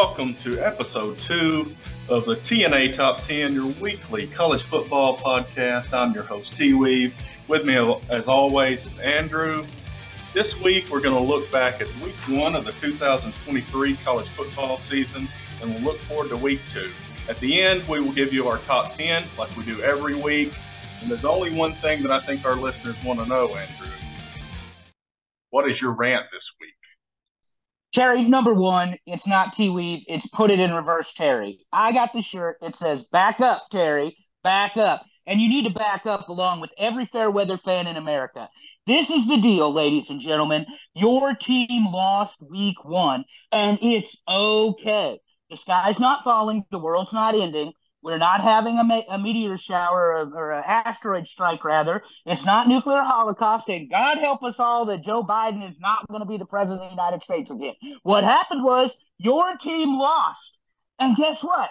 Welcome to episode two of the TNA Top 10, your weekly college football podcast. I'm your host, T Weave. With me, as always, is Andrew. This week, we're going to look back at week one of the 2023 college football season, and we'll look forward to week two. At the end, we will give you our top 10, like we do every week. And there's only one thing that I think our listeners want to know, Andrew. What is your rant this week? Terry, number one, it's not T Weave, it's put it in reverse Terry. I got the shirt, it says back up, Terry, back up. And you need to back up along with every fair weather fan in America. This is the deal, ladies and gentlemen. Your team lost week one, and it's okay. The sky's not falling, the world's not ending. We're not having a, me- a meteor shower or, or an asteroid strike, rather. It's not nuclear holocaust, and God help us all that Joe Biden is not going to be the president of the United States again. What happened was your team lost. And guess what?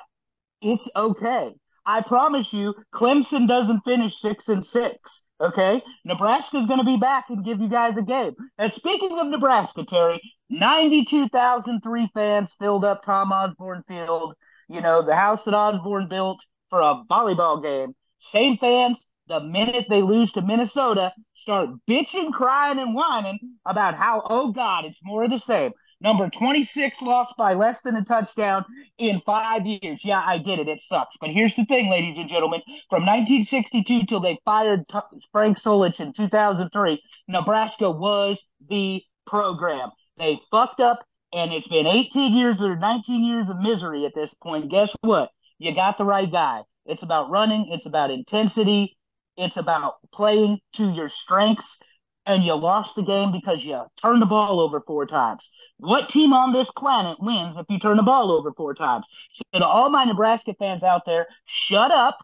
It's okay. I promise you, Clemson doesn't finish six and six. Okay, Nebraska's going to be back and give you guys a game. And speaking of Nebraska, Terry, 92,003 fans filled up Tom Osborne Field. You know, the house that Osborne built for a volleyball game. Same fans, the minute they lose to Minnesota, start bitching, crying, and whining about how, oh God, it's more of the same. Number 26 lost by less than a touchdown in five years. Yeah, I get it. It sucks. But here's the thing, ladies and gentlemen. From 1962 till they fired Frank Solich in 2003, Nebraska was the program. They fucked up, and it's been 18 years or 19 years of misery at this point. Guess what? You got the right guy. It's about running, it's about intensity, it's about playing to your strengths and you lost the game because you turned the ball over four times. What team on this planet wins if you turn the ball over four times? So to all my Nebraska fans out there, shut up,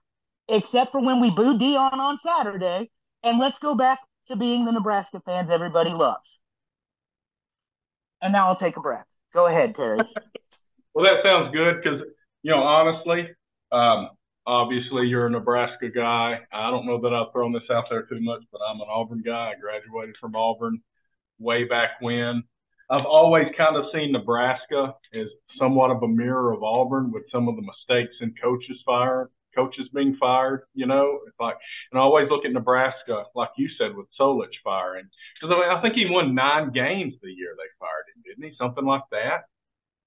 except for when we booed Deion on Saturday, and let's go back to being the Nebraska fans everybody loves. And now I'll take a breath. Go ahead, Terry. well, that sounds good because, you know, honestly, um, obviously you're a Nebraska guy. I don't know that I've thrown this out there too much, but I'm an Auburn guy. I graduated from Auburn way back when. I've always kind of seen Nebraska as somewhat of a mirror of Auburn with some of the mistakes in coaches fired, coaches being fired. You know, it's like, and I always look at Nebraska, like you said, with Solich firing, because I, mean, I think he won nine games the year they fired him, didn't he? Something like that.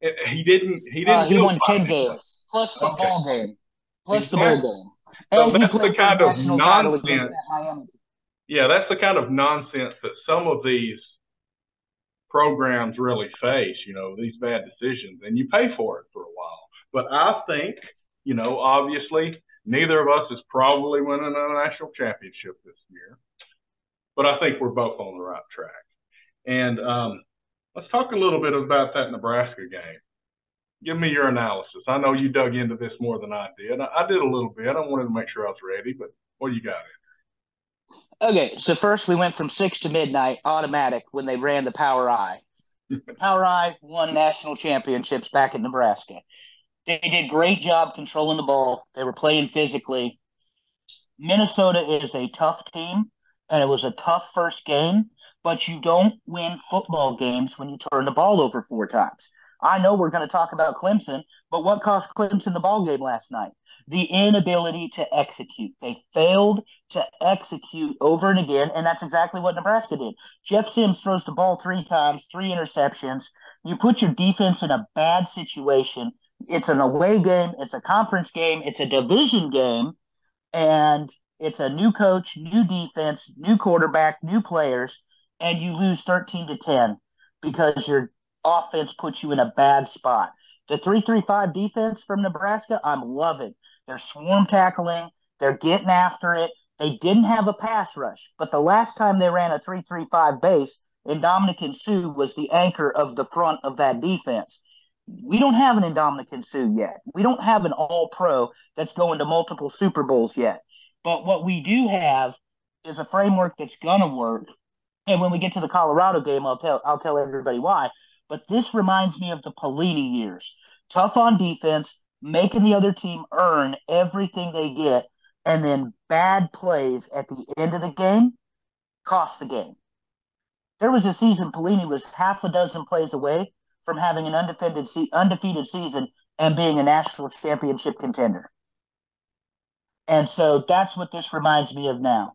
He didn't. He didn't. Uh, he won ten games plus the okay. ball game plus the bowl game. And so that's the kind of nonsense. Yeah, that's the kind of nonsense that some of these programs really face. You know, these bad decisions, and you pay for it for a while. But I think, you know, obviously, neither of us is probably winning a national championship this year, but I think we're both on the right track. And um, let's talk a little bit about that Nebraska game give me your analysis. I know you dug into this more than I did. I, I did a little bit. I wanted to make sure I was ready, but what do you got? Okay, so first we went from six to midnight automatic when they ran the Power I. Power I won national championships back in Nebraska. They did great job controlling the ball. They were playing physically. Minnesota is a tough team, and it was a tough first game, but you don't win football games when you turn the ball over four times. I know we're going to talk about Clemson, but what cost Clemson the ball game last night? The inability to execute. They failed to execute over and again, and that's exactly what Nebraska did. Jeff Sims throws the ball three times, three interceptions. You put your defense in a bad situation. It's an away game, it's a conference game, it's a division game, and it's a new coach, new defense, new quarterback, new players, and you lose 13 to 10 because your offense puts you in a bad spot. The 335 defense from Nebraska, I'm loving. They're swarm tackling, they're getting after it. They didn't have a pass rush, but the last time they ran a 335 base, Ndamukong Suh was the anchor of the front of that defense. We don't have an Ndamukong Suh yet. We don't have an all pro that's going to multiple Super Bowls yet. But what we do have is a framework that's gonna work. And when we get to the Colorado game, I'll tell I'll tell everybody why but this reminds me of the Pelini years. Tough on defense, making the other team earn everything they get, and then bad plays at the end of the game cost the game. There was a season Pelini was half a dozen plays away from having an undefeated se- undefeated season and being a national championship contender. And so that's what this reminds me of now,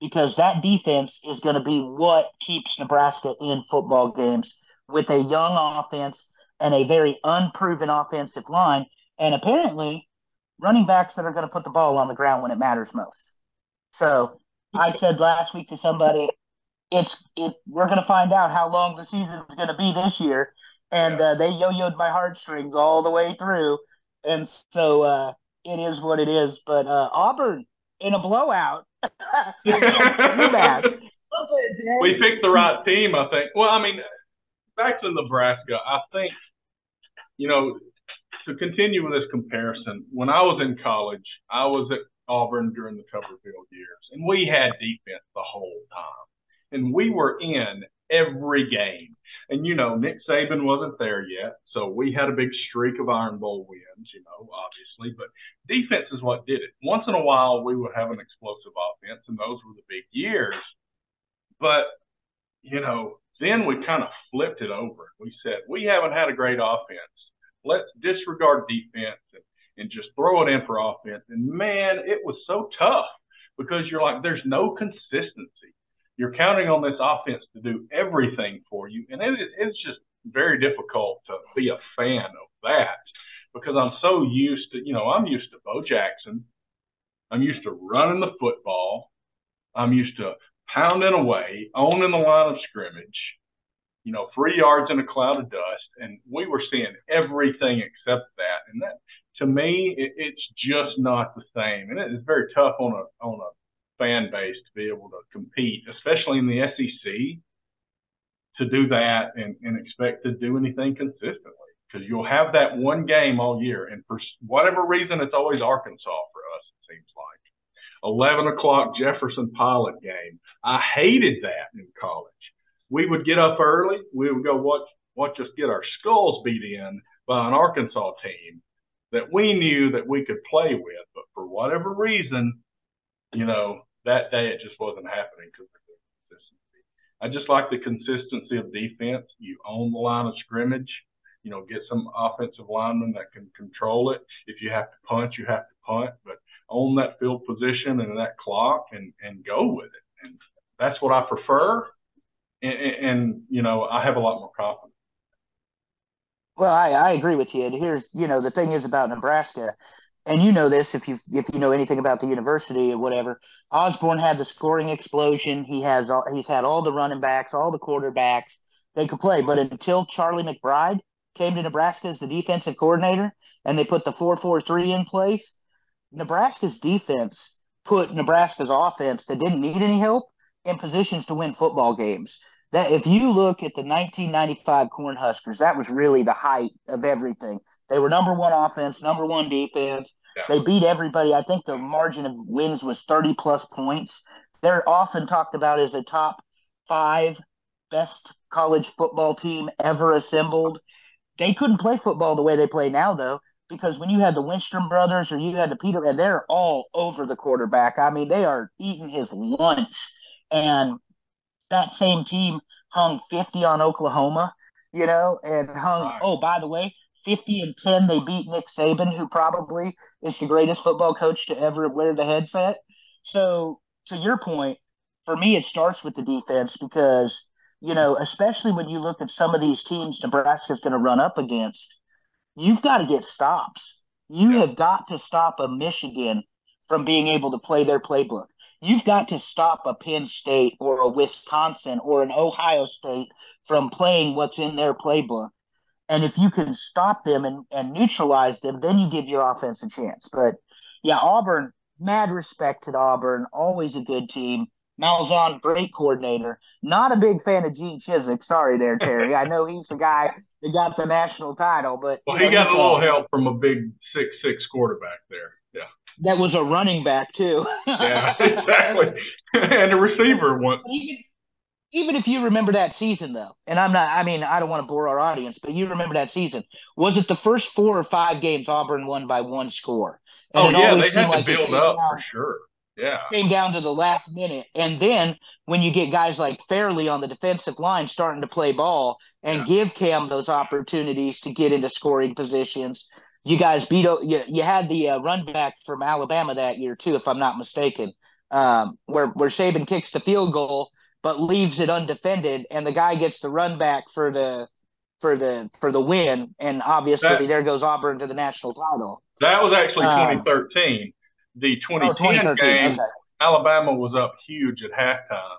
because that defense is going to be what keeps Nebraska in football games with a young offense and a very unproven offensive line, and apparently running backs that are going to put the ball on the ground when it matters most. So I said last week to somebody, it's it. We're going to find out how long the season is going to be this year, and uh, they yo-yoed my heartstrings all the way through, and so uh, it is what it is. But uh, Auburn in a blowout against UMass. We picked the right team, I think. Well, I mean, back to Nebraska, I think you know to continue with this comparison. When I was in college, I was at Auburn during the Tuberville years, and we had defense the whole time, and we were in every game. And you know, Nick Saban wasn't there yet, so we had a big streak of Iron Bowl wins, you know, obviously. But defense is what did it. Once in a while, we would have an explosive offense, and those were the big years. But you know, then we kind of flipped it over. We said we haven't had a great offense. Let's disregard defense and, and just throw it in for offense. And man, it was so tough because you're like, there's no consistency you're counting on this offense to do everything for you, and it, it's just very difficult to be a fan of that because I'm so used to, you know, I'm used to Bo Jackson, I'm used to running the football, I'm used to pounding away, owning the line of scrimmage, you know, three yards in a cloud of dust, and we were seeing everything except that, and that to me, it, it's just not the same, and it is very tough on a on a fan base to be able to compete, especially in the SEC, to do that and, and expect to do anything consistently. Because you'll have that one game all year, and for whatever reason, it's always Arkansas for us. It seems like 11 o'clock Jefferson Pilot game. I hated that in college. We would get up early. We would go watch watch us get our skulls beat in by an Arkansas team that we knew that we could play with, but for whatever reason, you know, that day it just wasn't happening because of the consistency. I just like the consistency of defense. You own the line of scrimmage. You know, get some offensive linemen that can control it. If you have to punt, you have to punt, but own that field position and that clock and and go with it. And that's what I prefer. And, and you know, I have a lot more confidence. Well, I, I agree with you. And here's, you know, the thing is about Nebraska, and you know this if you if you know anything about the university or whatever. Osborne had the scoring explosion. He has all, he's had all the running backs, all the quarterbacks. They could play, but until Charlie McBride came to Nebraska as the defensive coordinator, and they put the four four three in place, Nebraska's defense put Nebraska's offense that didn't need any help in positions to win football games. That if you look at the 1995 Cornhuskers, that was really the height of everything. They were number one offense, number one defense. They beat everybody. I think the margin of wins was 30 plus points. They're often talked about as a top five best college football team ever assembled. They couldn't play football the way they play now, though, because when you had the Wistrom brothers or you had the Peter, and they're all over the quarterback. I mean, they are eating his lunch. And that same team hung 50 on Oklahoma, you know, and hung, oh, by the way, 50 and 10, they beat Nick Saban, who probably is the greatest football coach to ever wear the headset. So, to your point, for me, it starts with the defense because, you know, especially when you look at some of these teams Nebraska's going to run up against, you've got to get stops. You yeah. have got to stop a Michigan from being able to play their playbook. You've got to stop a Penn State or a Wisconsin or an Ohio State from playing what's in their playbook. And if you can stop them and, and neutralize them, then you give your offense a chance. But yeah, Auburn, mad respect to Auburn, always a good team. Malzahn, great coordinator. Not a big fan of Gene Chizik. Sorry there, Terry. I know he's the guy that got the national title, but well, he know, got a little help from a big six six quarterback there. Yeah. That was a running back too. yeah, exactly. and a receiver one. Even, even if you remember that season though, and I'm not I mean, I don't want to bore our audience, but you remember that season. Was it the first four or five games Auburn won by one score? And oh yeah, they had to like build up for sure. Yeah. Came down to the last minute. And then when you get guys like Fairley on the defensive line starting to play ball and yeah. give Cam those opportunities to get into scoring positions, you guys beat you, you had the uh, run back from Alabama that year too, if I'm not mistaken, um, where where Saban kicks the field goal but leaves it undefended, and the guy gets the run back for the for the for the win, and obviously that, there goes Auburn to the national title. That was actually 2013. Um, the 2010 oh, game, okay. Alabama was up huge at halftime,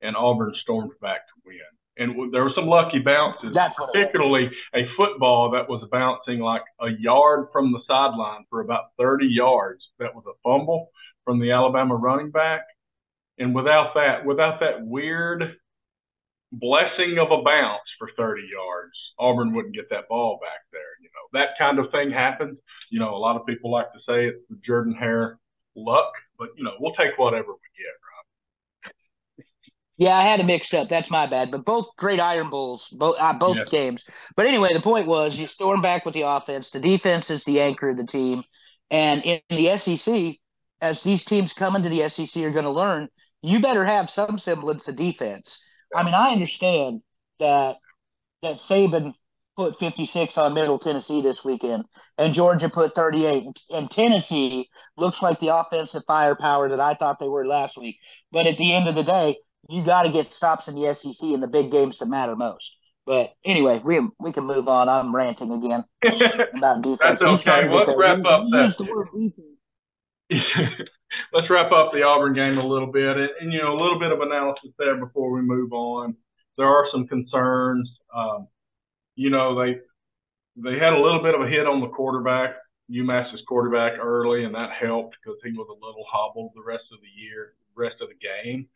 and Auburn stormed back to win. And there were some lucky bounces, That's particularly a football that was bouncing like a yard from the sideline for about 30 yards. That was a fumble from the Alabama running back. And without that, without that weird blessing of a bounce for 30 yards, Auburn wouldn't get that ball back there. You know, that kind of thing happens. You know, a lot of people like to say it's the Jordan Hare luck, but you know, we'll take whatever we get, Rob. Yeah, I had it mixed up. That's my bad. But both great Iron Bowls, both uh, both yeah. games. But anyway, the point was you storm back with the offense. The defense is the anchor of the team, and in the SEC, as these teams come into the SEC are going to learn, you better have some semblance of defense. I mean, I understand that that Saban put 56 on Middle Tennessee this weekend, and Georgia put 38. And Tennessee looks like the offensive firepower that I thought they were last week. But at the end of the day, you got to get stops in the SEC in the big games that matter most. But anyway, we we can move on. I'm ranting again about defense. That's okay. Let's wrap up that. Let's wrap up the Auburn game a little bit, and, and, you know a little bit of analysis there before we move on. There are some concerns. Um, you know, they they had a little bit of a hit on the quarterback, UMass's quarterback early, and that helped because he was a little hobbled the rest of the year, rest of the game.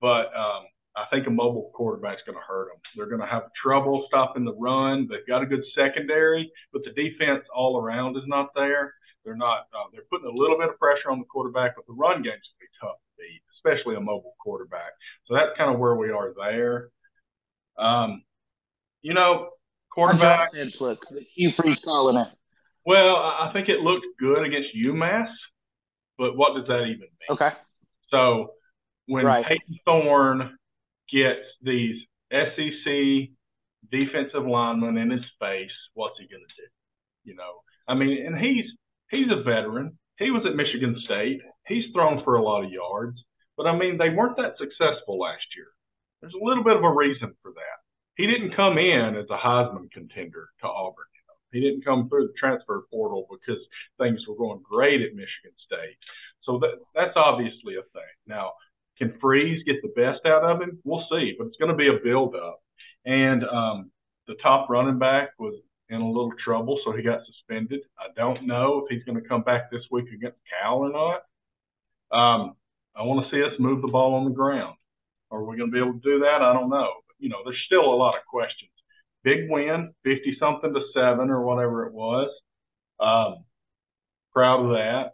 But um, I think a mobile quarterback's going to hurt them. They're going to have trouble stopping the run. They've got a good secondary, but the defense all around is not there. They're not. Uh, they're putting a little bit of pressure on the quarterback, but the run game's going to be tough to beat, especially a mobile quarterback. So that's kind of where we are there. Um, you know, quarterback. Look, Hugh Freeze calling it. Well, I think it looked good against UMass, but what does that even mean? Okay. So when right. Payton Thorne gets these SEC defensive linemen in his face, what's he going to do? You know, I mean, and he's he's a veteran. He was at Michigan State. He's thrown for a lot of yards, but I mean, they weren't that successful last year. There's a little bit of a reason for that he didn't come in as a Heisman contender to Auburn. You know? He didn't come through the transfer portal because things were going great at Michigan State. So that that's obviously a thing. Now, can Freeze get the best out of him? We'll see, but it's going to be a build up. And um, the top running back was in a little trouble, so he got suspended. I don't know if he's going to come back this week against Cal or not. Um, I want to see us move the ball on the ground. Are we going to be able to do that? I don't know But, you know, there's still a lot of questions. Big win, 50 something to seven or whatever it was. Um, proud of that.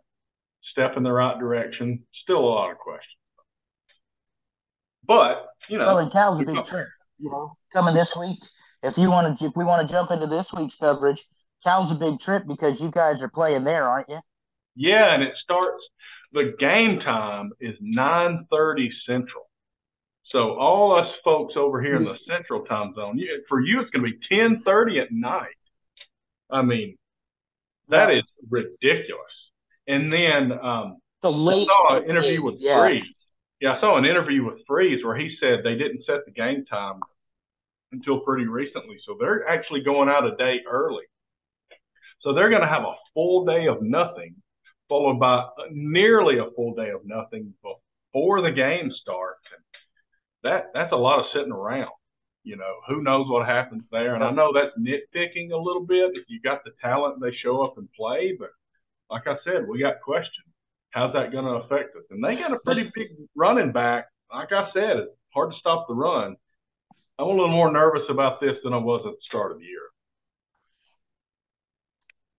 Step in the right direction. Still a lot of questions. But, you know. Well, and Cal's a big trip, you know, coming this week. If you want to, if we want to jump into this week's coverage, Cal's a big trip because you guys are playing there, aren't you? Yeah, and it starts. The game time is 9:30 Central. So all us folks over here in the central time zone, you, for you, it's going to be ten thirty at night. I mean, that is ridiculous. And then um, the late I saw an interview with yeah. Freeze. Yeah, I saw an interview with Freeze where he said they didn't set the game time until pretty recently, so they're actually going out a day early. So they're going to have a full day of nothing, followed by nearly a full day of nothing before the game starts. And that that's a lot of sitting around. You know, who knows what happens there? And I know that's nitpicking a little bit. If you got the talent, they show up and play. But like I said, we got questions. How's that going to affect us? And they got a pretty big running back. Like I said, it's hard to stop the run. I'm a little more nervous about this than I was at the start of the year.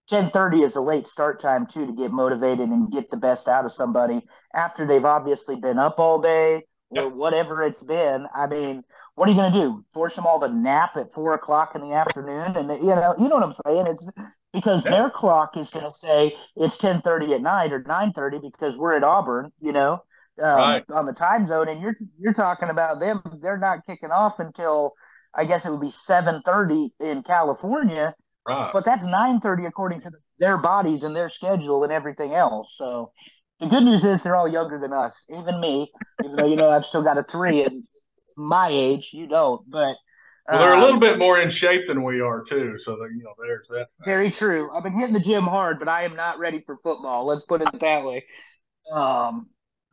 10:30 is a late start time too to get motivated and get the best out of somebody after they've obviously been up all day or whatever it's been. I mean, what are you going to do? Force them all to nap at four o'clock in the afternoon, and you know, you know what I'm saying? It's because yeah. their clock is going to say it's ten thirty at night or nine thirty because we're at Auburn, you know, um, right. on the time zone, and you're you're talking about them. They're not kicking off until I guess it would be seven thirty in California. Right. But that's nine thirty according to the, their bodies and their schedule and everything else. So the good news is they're all younger than us, even me. Even though you know I've still got a three and my age, you don't. But well, they're a little um, bit more in shape than we are too. So that you know, there's that. Very true. I've been hitting the gym hard, but I am not ready for football. Let's put it that way. Um,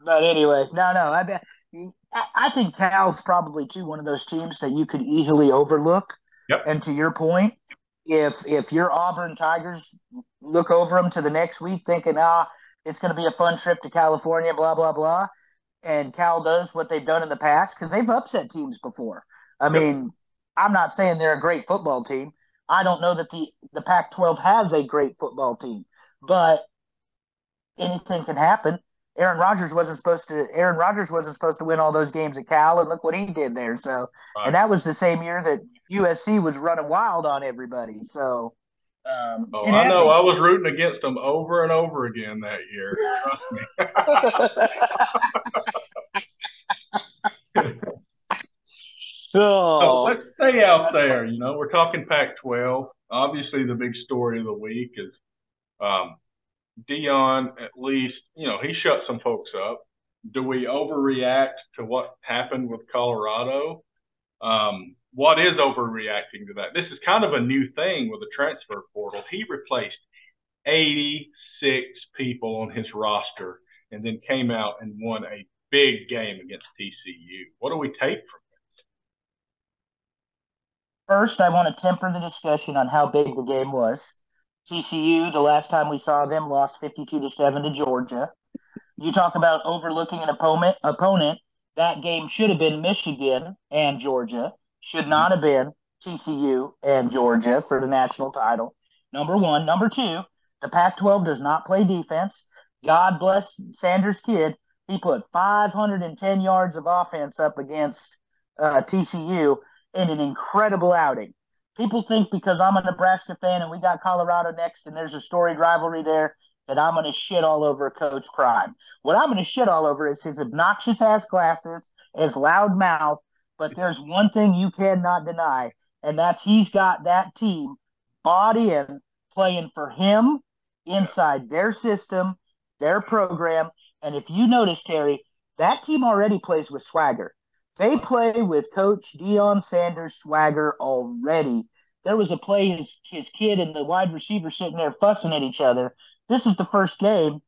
but anyway, no, no. I I think Cal's probably too one of those teams that you could easily overlook. Yep. And to your point, if if your Auburn Tigers look over them to the next week thinking, ah, it's going to be a fun trip to California, blah, blah, blah. And Cal does what they've done in the past because they've upset teams before. I mean, I'm not saying they're a great football team. I don't know that the, the Pac 12 has a great football team, but anything can happen. Aaron Rodgers wasn't supposed to. Aaron Rodgers wasn't supposed to win all those games at Cal, and look what he did there. So, right. and that was the same year that USC was running wild on everybody. So, um, oh, I know. I was rooting against them over and over again that year. Trust me. oh. let's stay out there. You know, we're talking Pac-12. Obviously, the big story of the week is um, Deion. At least, you know, he shut some folks up. Do we overreact to what happened with Colorado? Um, what is overreacting to that? This is kind of a new thing with the transfer portal. He replaced 86 people on his roster and then came out and won a big game against TCU. What do we take from this? First, I want to temper the discussion on how big the game was. TCU, the last time we saw them, lost 52 to 7 to Georgia. You talk about overlooking an opponent, opponent. That game should have been Michigan and Georgia should not have been TCU and Georgia for the national title. Number one. Number two, the Pac 12 does not play defense. God bless Sanders' kid. He put 510 yards of offense up against uh, TCU in an incredible outing. People think because I'm a Nebraska fan and we got Colorado next and there's a storied rivalry there that I'm going to shit all over Coach Prime. What I'm going to shit all over is his obnoxious ass glasses, his loud mouth, but there's one thing you cannot deny, and that's he's got that team bought in, playing for him inside their system, their program. And if you notice, Terry, that team already plays with swagger. They play with Coach Deion Sanders swagger already. There was a play his his kid and the wide receiver sitting there fussing at each other. This is the first game.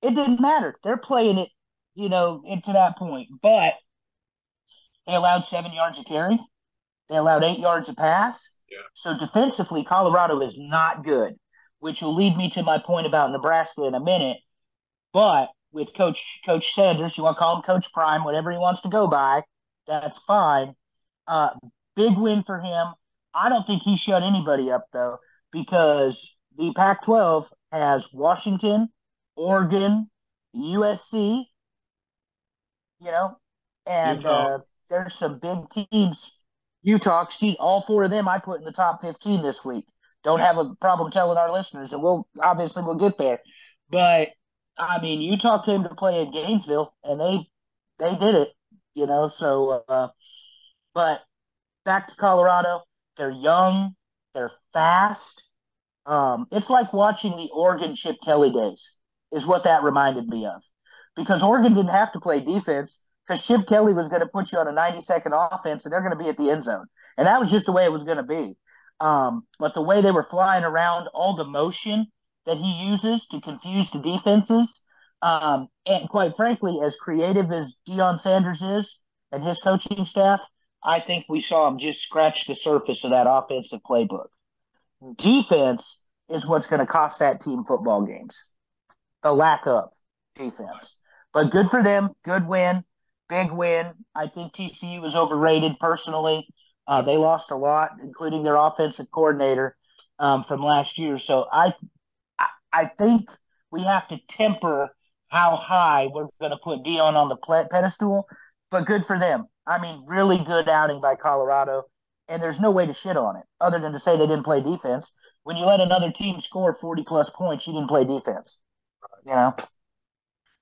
It didn't matter. They're playing it, you know, into that point. But they allowed seven yards of carry. They allowed eight yards of pass. Yeah. So defensively, Colorado is not good, which will lead me to my point about Nebraska in a minute. But with Coach Coach Sanders, you want to call him Coach Prime, whatever he wants to go by, that's fine. Uh, big win for him. I don't think he shut anybody up though, because the Pac-12 has Washington, Oregon, USC, you know, and uh, there's some big teams. Utah, excuse all four of them I put in the top 15 this week. Don't have a problem telling our listeners, and we'll obviously we'll get there. But I mean, Utah came to play in Gainesville, and they they did it, you know. So, uh, but back to Colorado, they're young, they're fast. Um, it's like watching the Oregon Chip Kelly days, is what that reminded me of, because Oregon didn't have to play defense because Chip Kelly was going to put you on a 90 second offense and they're going to be at the end zone. And that was just the way it was going to be. Um, but the way they were flying around, all the motion that he uses to confuse the defenses, um, and quite frankly, as creative as Deion Sanders is and his coaching staff, I think we saw him just scratch the surface of that offensive playbook. Defense is what's going to cost that team football games. The lack of defense. But good for them. Good win big win. I think TCU was overrated personally. Uh, they lost a lot, including their offensive coordinator um, from last year. So I, I think we have to temper how high we're going to put Deion on the pedestal but good for them. I mean, really good outing by Colorado, and there's no way to shit on it other than to say they didn't play defense. When you let another team score 40 plus points, you didn't play defense. You know.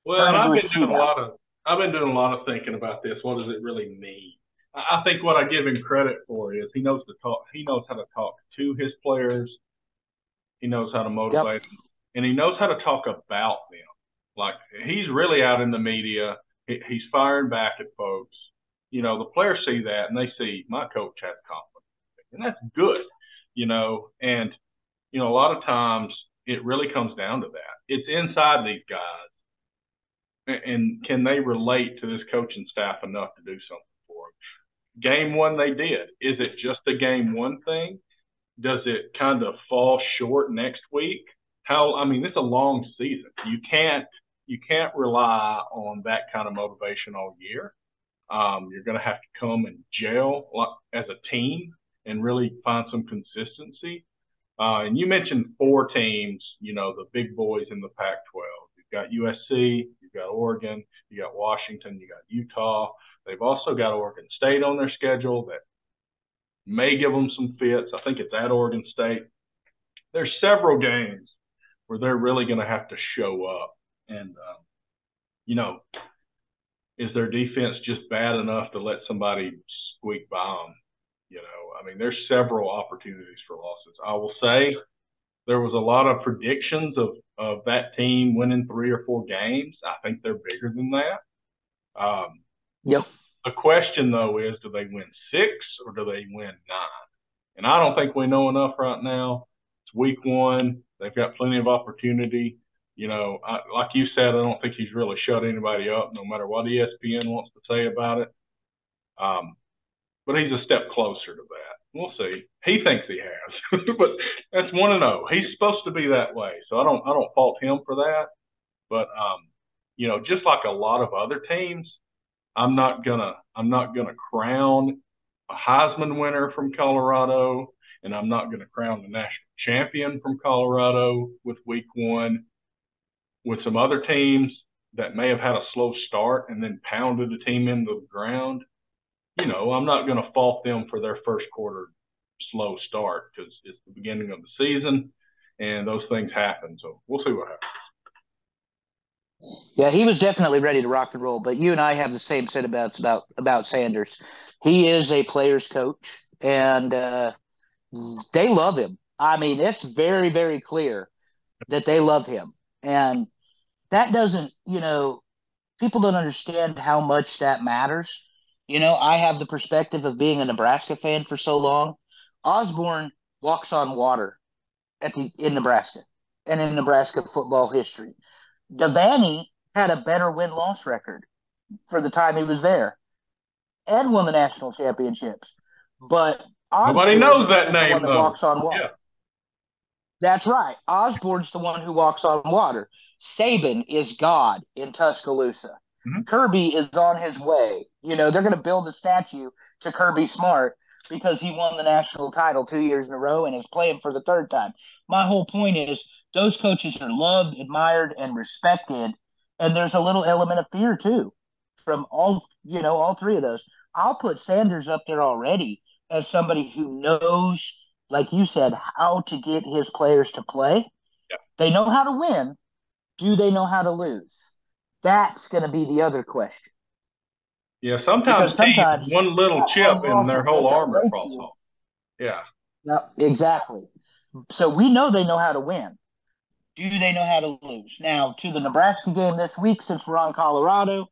Well, I've been doing a lot of I've been doing a lot of thinking about this. What does it really mean? I think what I give him credit for is he knows to talk. He knows how to talk to his players. He knows how to motivate yep. them, and he knows how to talk about them. Like he's really out in the media. He, he's firing back at folks. You know, the players see that and they see my coach has confidence, and that's good. You know, and you know a lot of times it really comes down to that. It's inside these guys, and can they relate to this coaching staff enough to do something? For them? Game one, they did. Is it just a game one thing? Does it kind of fall short next week? How? I mean, it's a long season. You can't you can't rely on that kind of motivation all year. Um, you're going to have to come and gel as a team and really find some consistency. Uh, and you mentioned four teams, you know, the big boys in the Pac-12. You've got USC, you've got Oregon, you got Washington, you got Utah. They've also got Oregon State on their schedule that may give them some fits. I think it's at Oregon State. There's several games where they're really going to have to show up. And, um, you know, is their defense just bad enough to let somebody squeak by them? You know, I mean, there's several opportunities for losses. I will say there was a lot of predictions of, of that team winning three or four games. I think they're bigger than that. Um, Yep. The question though is, do they win six or do they win nine? And I don't think we know enough right now. It's week one. They've got plenty of opportunity. You know, I, like you said, I don't think he's really shut anybody up, no matter what ESPN wants to say about it. Um, but he's a step closer to that. We'll see. He thinks he has, but that's one and zero. He's supposed to be that way, so I don't I don't fault him for that. But um, you know, just like a lot of other teams, I'm not gonna I'm not gonna crown a Heisman winner from Colorado, and I'm not gonna crown the national champion from Colorado with Week One. With some other teams that may have had a slow start and then pounded the team into the ground, you know, I'm not going to fault them for their first quarter slow start because it's the beginning of the season and those things happen. So we'll see what happens. Yeah, he was definitely ready to rock and roll. But you and I have the same sentiments about about Sanders. He is a player's coach, and uh, they love him. I mean, it's very very clear that they love him, and that doesn't, you know, people don't understand how much that matters. You know, I have the perspective of being a Nebraska fan for so long. Osborne walks on water at the in Nebraska and in Nebraska football history. Devaney had a better win loss record for the time he was there and won the national championships. But Osborne nobody knows that name. That though. walks on water. Yeah. That's right. Osborne's the one who walks on water. Saban is God in Tuscaloosa. Mm-hmm. Kirby is on his way. You know, they're going to build a statue to Kirby Smart because he won the national title two years in a row and is playing for the third time. My whole point is those coaches are loved, admired, and respected. And there's a little element of fear too from all, you know, all three of those. I'll put Sanders up there already as somebody who knows, like you said, how to get his players to play. Yeah. They know how to win. Do they know how to lose? That's going to be the other question. Yeah, sometimes, sometimes one little chip in their whole armor falls off. Yeah. Yeah, exactly. So we know they know how to win. Do they know how to lose? Now, to the Nebraska game this week, since we're on Colorado,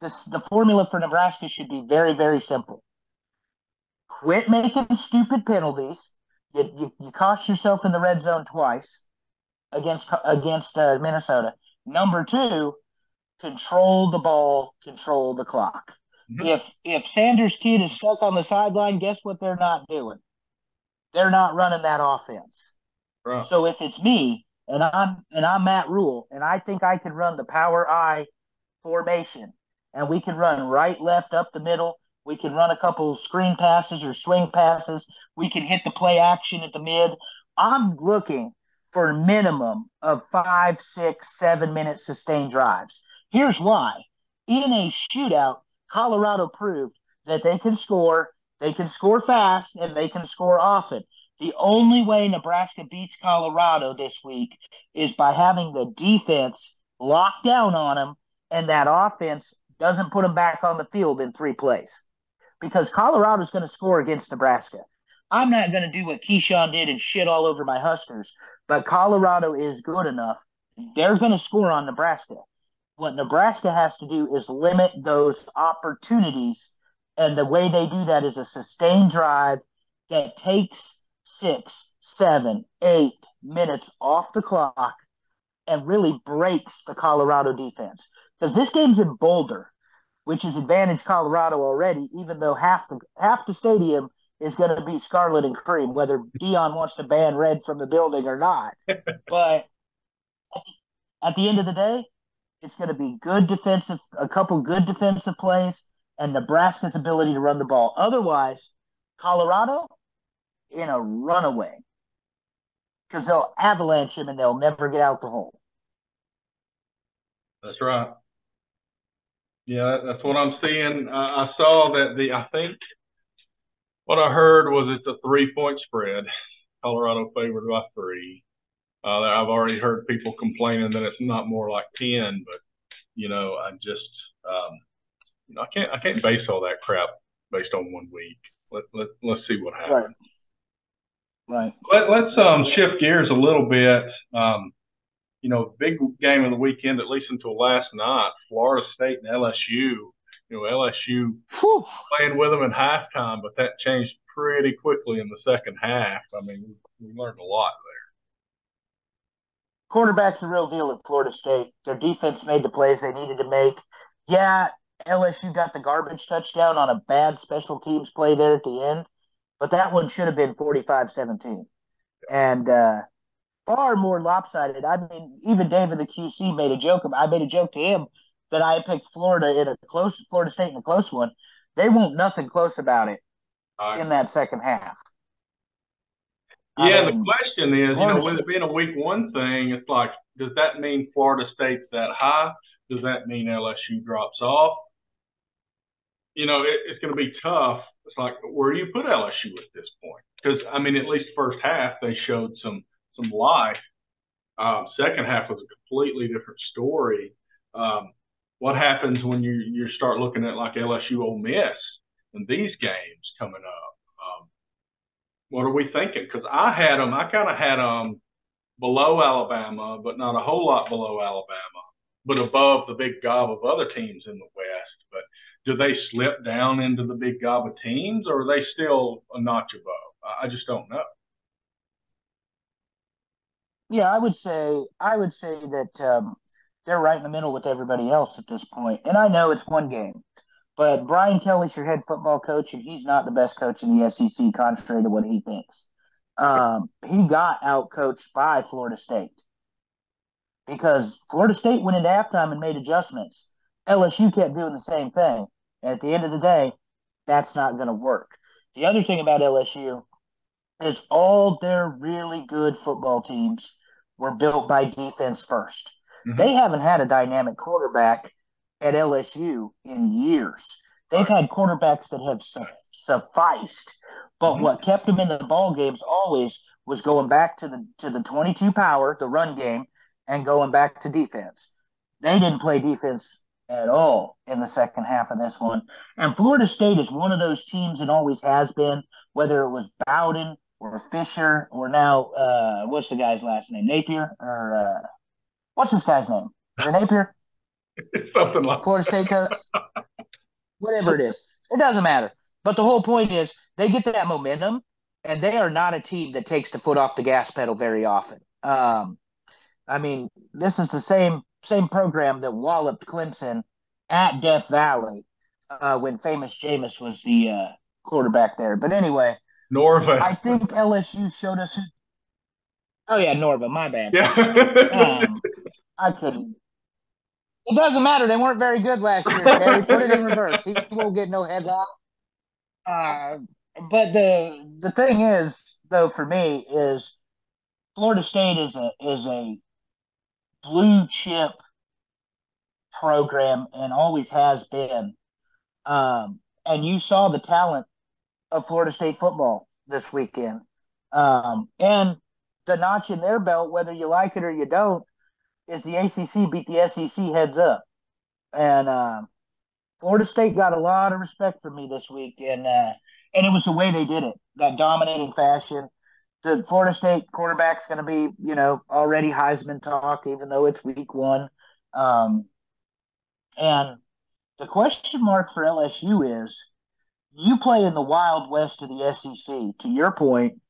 this, the formula for Nebraska should be very, very simple. Quit making stupid penalties. You, you, you cost yourself in the red zone twice against against uh, Minnesota. Number two, control the ball, control the clock. Mm-hmm. If if Sanders Kid is stuck on the sideline, guess what they're not doing? They're not running that offense. Right. So if it's me and I'm and I'm Matt Rhule and I think I can run the power I formation and we can run right, left, up the middle. We can run a couple screen passes or swing passes. We can hit the play action at the mid. I'm looking for a minimum of five, six, seven minute sustained drives. Here's why. In a shootout, Colorado proved that they can score, they can score fast, and they can score often. The only way Nebraska beats Colorado this week is by having the defense locked down on them and that offense doesn't put them back on the field in three plays. Because Colorado's going to score against Nebraska. I'm not going to do what Keyshawn did and shit all over my Huskers, but Colorado is good enough. They're going to score on Nebraska. What Nebraska has to do is limit those opportunities. And the way they do that is a sustained drive that takes six, seven, eight minutes off the clock and really breaks the Colorado defense. Because this game's in Boulder, which is advantage Colorado already, even though half the half the stadium is going to be scarlet and cream, whether Deion wants to ban red from the building or not. but at the end of the day, it's going to be good defensive, a couple good defensive plays, and Nebraska's ability to run the ball. Otherwise, Colorado in a runaway because they'll avalanche him and they'll never get out the hole. That's right. Yeah, that's what I'm seeing. Uh, I saw that the I think what I heard was it's a three point spread. Colorado favored by three. Uh, I've already heard people complaining that it's not more like ten, but you know, I just um, you know I can't I can't base all that crap based on one week. Let let let's see what happens. Right. Right. Let, let's um, shift gears a little bit. Um, you know, big game of the weekend, at least until last night, Florida State and LSU. You know, LSU Whew. playing with them in halftime, but that changed pretty quickly in the second half. I mean, we, we learned a lot there. Quarterback's a real deal at Florida State. Their defense made the plays they needed to make. Yeah, LSU got the garbage touchdown on a bad special teams play there at the end but that one should have been 45 17. And uh, far more lopsided. I mean, even David the QC made a joke. I made a joke to him that I picked Florida in a close, Florida State in a close one. They won't nothing close about it uh, in that second half. Yeah, I mean, the question is, Florida you know, with it being a week one thing, it's like, does that mean Florida State's that high? Does that mean LSU drops off? You know, it, it's going to be tough it's like where do you put LSU at this point? Because I mean, at least first half they showed some some life. Um, second half was a completely different story. Um, what happens when you you start looking at like LSU Ole Miss and these games coming up? Um, what are we thinking? Because I had them, I kind of had them below Alabama, but not a whole lot below Alabama, but above the big gob of other teams in the West But do they slip down into the big gob of teams, or are they still a notch above? I just don't know. Yeah, I would say I would say that um, they're right in the middle with everybody else at this point. And I know it's one game, but Brian Kelly's your head football coach, and he's not the best coach in the SEC, contrary to what he thinks. Um, he got out coached by Florida State because Florida State went into halftime and made adjustments. LSU kept doing the same thing. At the end of the day, that's not going to work. The other thing about LSU is all their really good football teams were built by defense 1st mm-hmm. They haven't had a dynamic quarterback at LSU in years. They've had quarterbacks that have su- sufficed, but mm-hmm. what kept them in the ball games always was going back to the to the 22 power, the run game, and going back to defense. They didn't play defense at all in the second half of this one. And Florida State is one of those teams that always has been, whether it was Bowden or Fisher or now uh, what's the guy's last name? Napier or uh, what's this guy's name? Is it Napier? Something like Florida State coach. Whatever it is. It doesn't matter. But the whole point is they get that momentum and they are not a team that takes the foot off the gas pedal very often. Um, I mean, this is the same same program that walloped Clemson at Death Valley uh, when famous Jameis was the uh, quarterback there. But anyway, Norvell. I think LSU showed us. Oh yeah, Norvell. My bad. Yeah. um, I couldn't. It doesn't matter. They weren't very good last year. Terry. Put it in reverse. He won't get no headlock. Uh, but the the thing is, though, for me, is Florida State is a is a blue chip program and always has been. Um, and you saw the talent of Florida State football this weekend. Um, and the notch in their belt, whether you like it or you don't, is the ACC beat the SEC heads up. And uh, Florida State got a lot of respect from me this week, and uh, and it was the way they did it, that dominating fashion. The Florida State quarterback's going to be, you know, already Heisman talk, even though it's week one. Um, and the question mark for LSU is you play in the wild west of the SEC. To your point,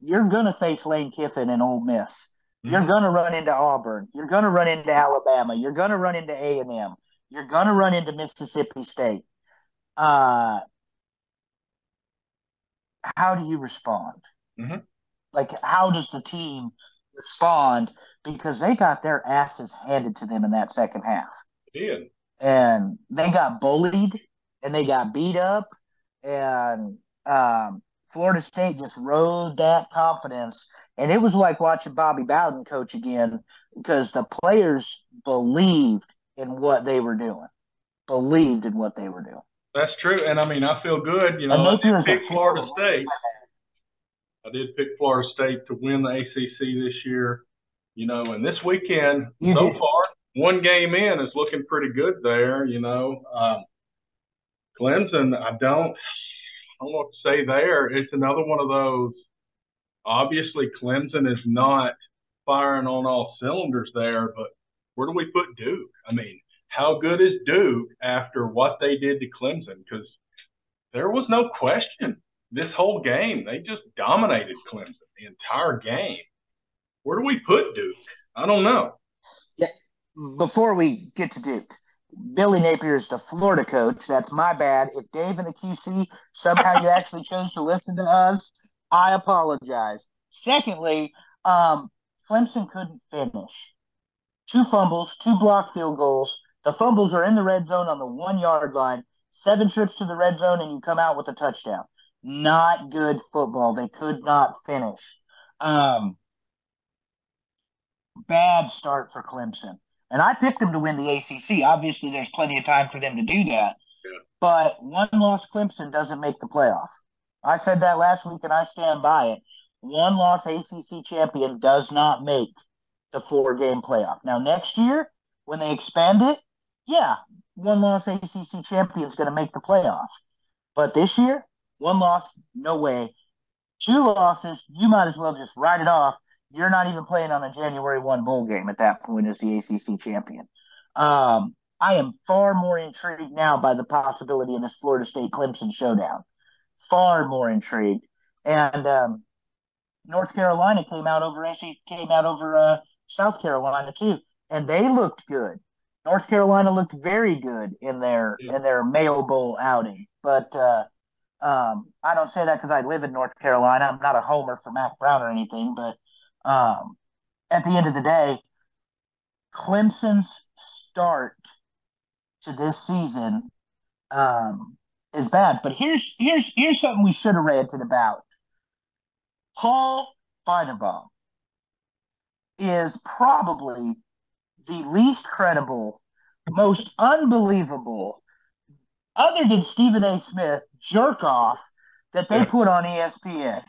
you're going to face Lane Kiffin and Ole Miss. Mm-hmm. You're going to run into Auburn. You're going to run into Alabama. You're going to run into A and M. You're going to run into Mississippi State. Uh, how do you respond? Mm-hmm. Like, how does the team respond? Because they got their asses handed to them in that second half. Yeah. And they got bullied and they got beat up. And um, Florida State just rode that confidence. And it was like watching Bobby Bowden coach again because the players believed in what they were doing, believed in what they were doing. That's true. And I mean, I feel good. You know, I, I pick Florida State. I did pick Florida State to win the ACC this year. You know, and this weekend, you so did. far, one game in is looking pretty good there. You know, um, Clemson, I don't, I don't what to say there. It's another one of those. Obviously, Clemson is not firing on all cylinders there, but where do we put Duke? I mean, how good is Duke after what they did to Clemson? Because there was no question this whole game. They just dominated Clemson the entire game. Where do we put Duke? I don't know. Yeah. Before we get to Duke, Billy Napier is the Florida coach. That's my bad. If Dave and the QC somehow you actually chose to listen to us, I apologize. Secondly, um, Clemson couldn't finish. Two fumbles, two block field goals. The fumbles are in the red zone on the one yard line. Seven trips to the red zone, and you come out with a touchdown. Not good football. They could not finish. Um, bad start for Clemson. And I picked them to win the ACC. Obviously, there's plenty of time for them to do that. Yeah. But one loss Clemson doesn't make the playoff. I said that last week, and I stand by it. One loss ACC champion does not make the four game playoff. Now, next year, when they expand it, yeah, one loss ACC champion is going to make the playoff. But this year, one loss, no way. Two losses, you might as well just write it off you're not even playing on a January 1 bowl game at that point as the ACC champion. Um, I am far more intrigued now by the possibility of this Florida State Clemson showdown. Far more intrigued. And um, North Carolina came out over came out over uh, South Carolina too, and they looked good. North Carolina looked very good in their yeah. in their Mayo Bowl outing, but uh, um, I don't say that because I live in North Carolina. I'm not a homer for Mack Brown or anything, but um, at the end of the day, Clemson's start to this season um, is bad. But here's here's here's something we should have ranted about. Paul Finebaum is probably the least credible, most unbelievable, other than Stephen A. Smith, jerk off that they put on ESPN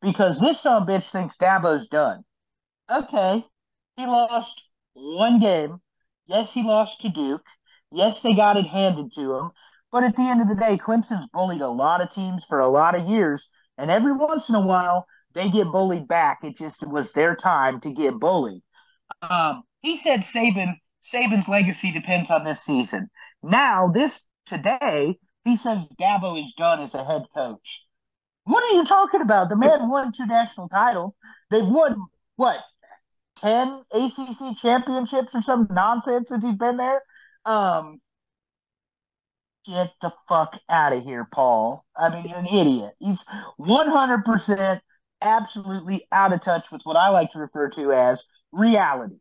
because this son bitch thinks Dabo's done. Okay, he lost one game. Yes, he lost to Duke. Yes, they got it handed to him. But at the end of the day, Clemson's bullied a lot of teams for a lot of years, and every once in a while they get bullied back. It just was their time to get bullied. Um, he said Saban Saban's legacy depends on this season. Now, this today, he says Dabo is done as a head coach. What are you talking about? The man won two national titles. They've won what ten ACC championships or some nonsense since he's been there. Um, get the fuck out of here, Paul. I mean, you're an idiot. He's one hundred percent, absolutely out of touch with what I like to refer to as reality.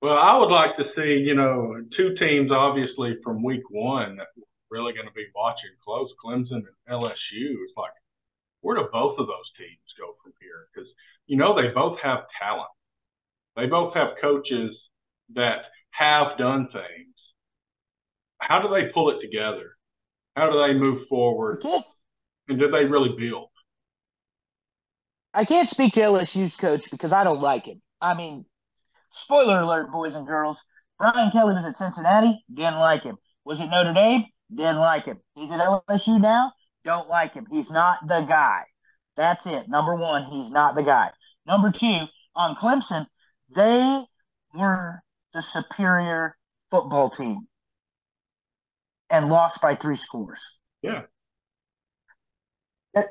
Well, I would like to see, you know, two teams obviously from week one really going to be watching close, Clemson and LSU. It's like, where do both of those teams go from here? Because you know they both have talent. They both have coaches that have done things. how do they pull it together? How do they move forward? And do they really build? I can't speak to LSU's coach because I don't like him. I mean, spoiler alert, boys and girls. Brian Kelly was at Cincinnati, didn't like him. Was it Notre Dame? Didn't like him. He's at LSU now, don't like him. He's not the guy. That's it. Number one, he's not the guy. Number two, on Clemson, they were the superior football team and lost by three scores. Yeah.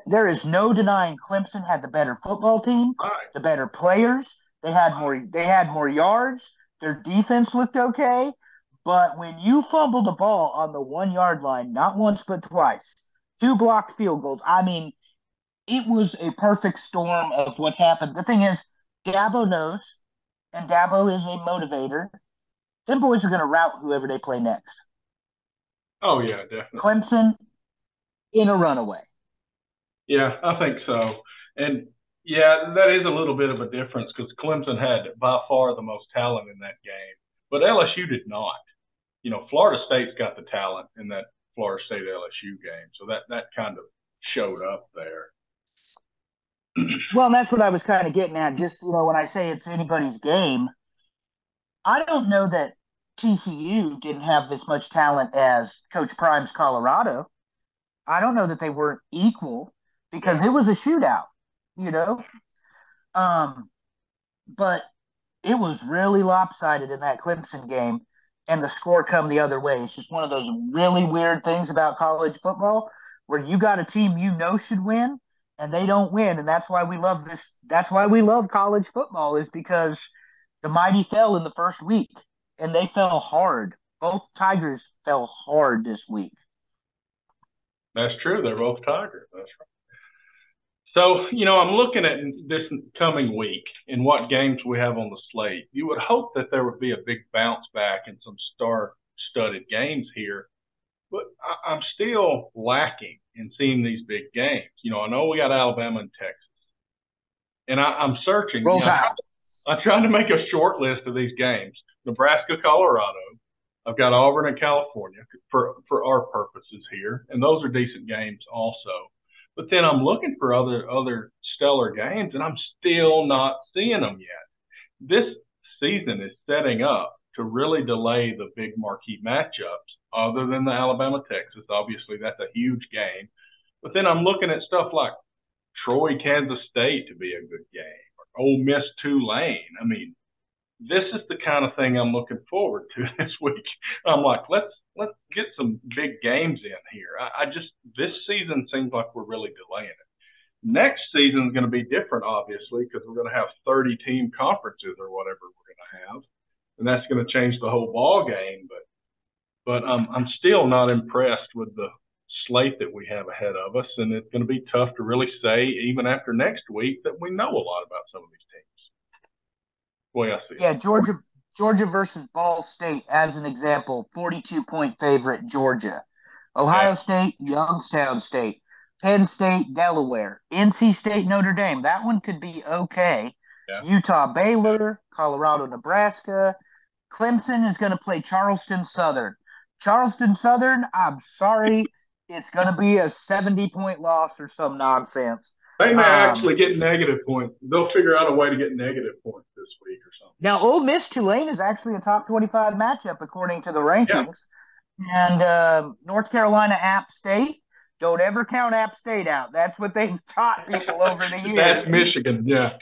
There is no denying Clemson had the better football team, right. the better players. They had more. They had more yards. Their defense looked okay, but when you fumble the ball on the one yard line, not once but twice, two blocked field goals. I mean, it was a perfect storm of what's happened. The thing is, Dabo knows, and Dabo is a motivator. Them boys are going to route whoever they play next. Oh yeah, definitely. Clemson in a runaway. Yeah, I think so. And yeah, that is a little bit of a difference because Clemson had by far the most talent in that game, but LSU did not. You know, Florida State's got the talent in that Florida State LSU game, so that that kind of showed up there. well, that's what I was kind of getting at. Just you know, when I say it's anybody's game, I don't know that TCU didn't have this much talent as Coach Prime's Colorado. I don't know that they weren't equal because it was a shootout, you know. Um, but it was really lopsided in that Clemson game, and the score come the other way. It's just one of those really weird things about college football where you got a team you know should win and they don't win, and that's why we love this. That's why we love college football is because the mighty fell in the first week and they fell hard. Both Tigers fell hard this week. That's true. They're both Tigers. That's right. So, you know, I'm looking at this coming week and what games we have on the slate. You would hope that there would be a big bounce back and some star studded games here, but I- am still lacking in seeing these big games. You know, I know we got Alabama and Texas, and I, am searching. Roll you know, I'm trying to make a short list of these games. Nebraska, Colorado. I've got Auburn and California for for our purposes here, and those are decent games also. But then I'm looking for other other stellar games, and I'm still not seeing them yet. This season is setting up to really delay the big marquee matchups, other than the Alabama Texas. Obviously, that's a huge game. But then I'm looking at stuff like Troy, Kansas State to be a good game, or Ole Miss, Tulane. I mean, this is the kind of thing I'm looking forward to this week. I'm like, let's let's get some big games in here. I, I just this season seems like we're really delaying it. Next season is going to be different, obviously, because we're going to have 30 team conferences or whatever we're going to have, and that's going to change the whole ball game. But but um, I'm still not impressed with the slate that we have ahead of us, and it's going to be tough to really say even after next week that we know a lot about some of these teams way I see. Yeah, Georgia Georgia versus Ball State as an example, 42 point favorite Georgia. Ohio State, Youngstown State, Penn State, Delaware, NC State, Notre Dame. That one could be okay. Yeah. Utah, Baylor, Colorado, Nebraska. Clemson is going to play Charleston Southern. Charleston Southern, I'm sorry, it's going to be a 70 point loss or some nonsense. They may um, actually get negative points. They'll figure out a way to get negative points this week. Now, Ole Miss Tulane is actually a top 25 matchup according to the rankings. Yeah. And uh, North Carolina App State, don't ever count App State out. That's what they've taught people over the years. That's Michigan, yeah.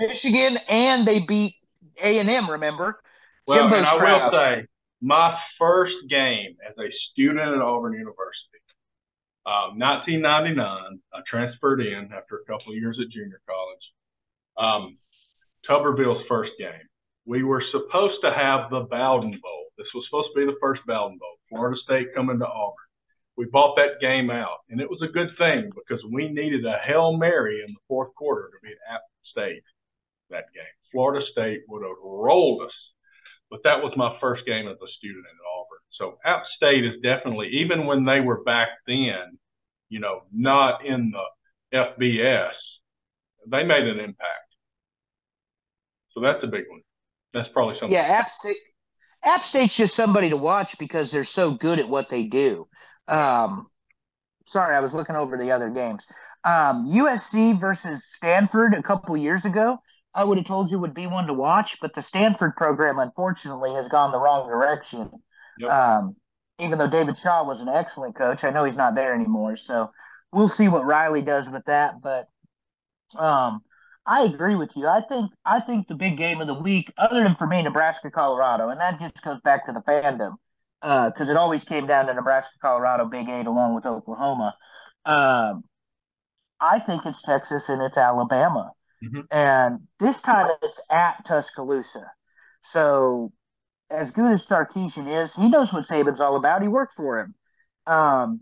Michigan, and they beat A&M, remember? Well, Jimbo's and I proud. will say, my first game as a student at Auburn University, um, 1999, I transferred in after a couple of years at junior college. Um, Tuberville's first game. We were supposed to have the Bowden Bowl. This was supposed to be the first Bowden Bowl. Florida State coming to Auburn. We bought that game out, and it was a good thing because we needed a Hail Mary in the fourth quarter to beat App State that game. Florida State would have rolled us, but that was my first game as a student at Auburn. So App State is definitely, even when they were back then, you know, not in the FBS, they made an impact. So that's a big one. That's probably something. Yeah, App State. App State's just somebody to watch because they're so good at what they do. Um, sorry, I was looking over the other games. Um, USC versus Stanford a couple years ago, I would have told you would be one to watch, but the Stanford program unfortunately has gone the wrong direction. Yep. Um, even though David Shaw was an excellent coach, I know he's not there anymore. So we'll see what Riley does with that. But um, I agree with you. I think I think the big game of the week, other than for me, Nebraska Colorado, and that just goes back to the fandom because uh, it always came down to Nebraska Colorado Big Eight along with Oklahoma. Um, I think it's Texas and it's Alabama, mm-hmm. and this time it's at Tuscaloosa. So as good as Sarkisian is, he knows what Saban's all about. He worked for him. Um,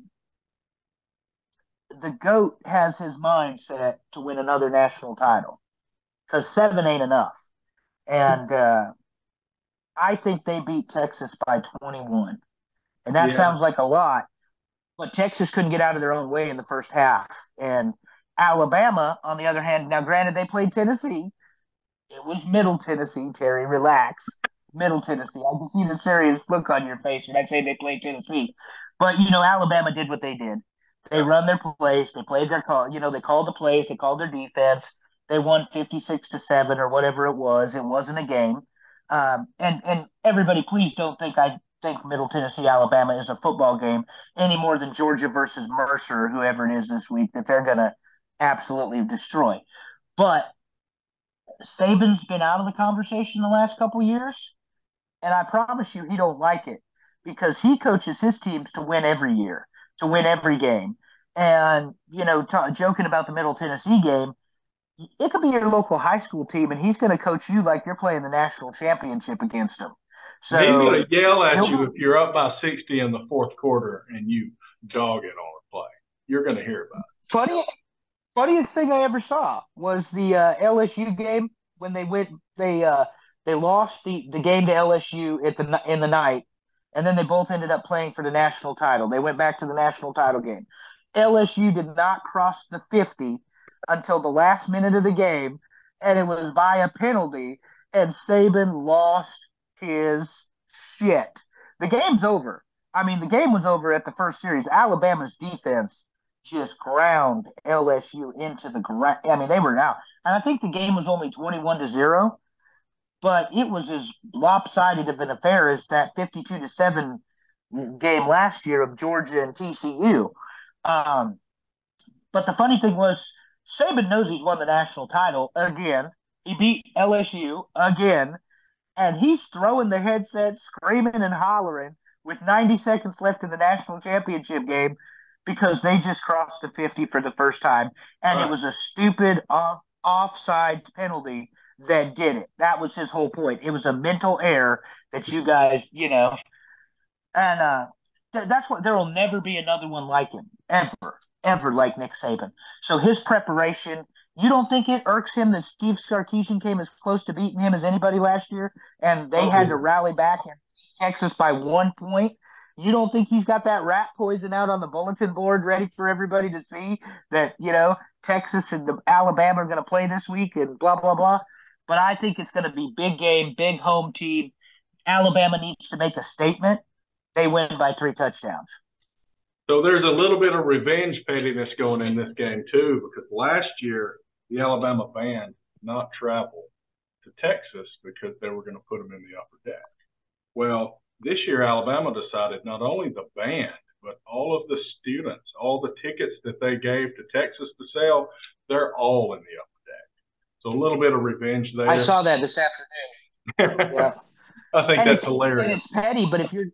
the goat has his mind set to win another national title because seven ain't enough, and uh, I think they beat Texas by twenty one, and that yeah. sounds like a lot, but Texas couldn't get out of their own way in the first half, and Alabama, on the other hand, now granted they played Tennessee, it was Middle Tennessee. Terry, relax. Middle Tennessee. I can see the serious look on your face when I say they played Tennessee. But you know, Alabama did what they did. They run their plays. They played their call. You know, they called the plays. They called their defense. They won fifty six to seven or whatever it was. It wasn't a game. Um, and and everybody, please don't think I think Middle Tennessee Alabama is a football game any more than Georgia versus Mercer, or whoever it is this week, that they're gonna absolutely destroy. But Saban's been out of the conversation the last couple years, and I promise you, he don't like it because he coaches his teams to win every year to win every game. And, you know, t- joking about the Middle Tennessee game, it could be your local high school team, and he's going to coach you like you're playing the national championship against him. So he's going to yell at you if you're up by 60 in the fourth quarter and you dog it on a play. You're going to hear about it. Funny, funniest thing I ever saw was the uh, LSU game when they went. They uh, they lost the, the game to LSU at the in the night, and then they both ended up playing for the national title. They went back to the national title game. LSU did not cross the 50 until the last minute of the game, and it was by a penalty, and Saban lost his shit. The game's over. I mean, the game was over at the first series. Alabama's defense just ground LSU into the ground. I mean, they were out. And I think the game was only 21 to 0 but it was as lopsided of an affair as that 52 to 7 game last year of Georgia and TCU. Um, but the funny thing was, Saban knows he's won the national title again. He beat LSU again, and he's throwing the headset, screaming and hollering with 90 seconds left in the national championship game because they just crossed the 50 for the first time, and right. it was a stupid off offside penalty that did it. That was his whole point. It was a mental error that you guys, you know, and uh, th- that's what there will never be another one like him ever, ever like Nick Saban. So his preparation. You don't think it irks him that Steve Sarkisian came as close to beating him as anybody last year, and they oh, had yeah. to rally back and Texas by one point? You don't think he's got that rat poison out on the bulletin board ready for everybody to see that, you know, Texas and the Alabama are going to play this week and blah, blah, blah? But I think it's going to be big game, big home team. Alabama needs to make a statement. They win by three touchdowns. So there's a little bit of revenge pettiness going in this game too, because last year the Alabama band not travel to Texas because they were going to put them in the upper deck. Well, this year Alabama decided not only the band, but all of the students, all the tickets that they gave to Texas to sell, they're all in the upper so a little bit of revenge there. I saw that this afternoon. yeah. I think and that's hilarious. it's petty, but if you're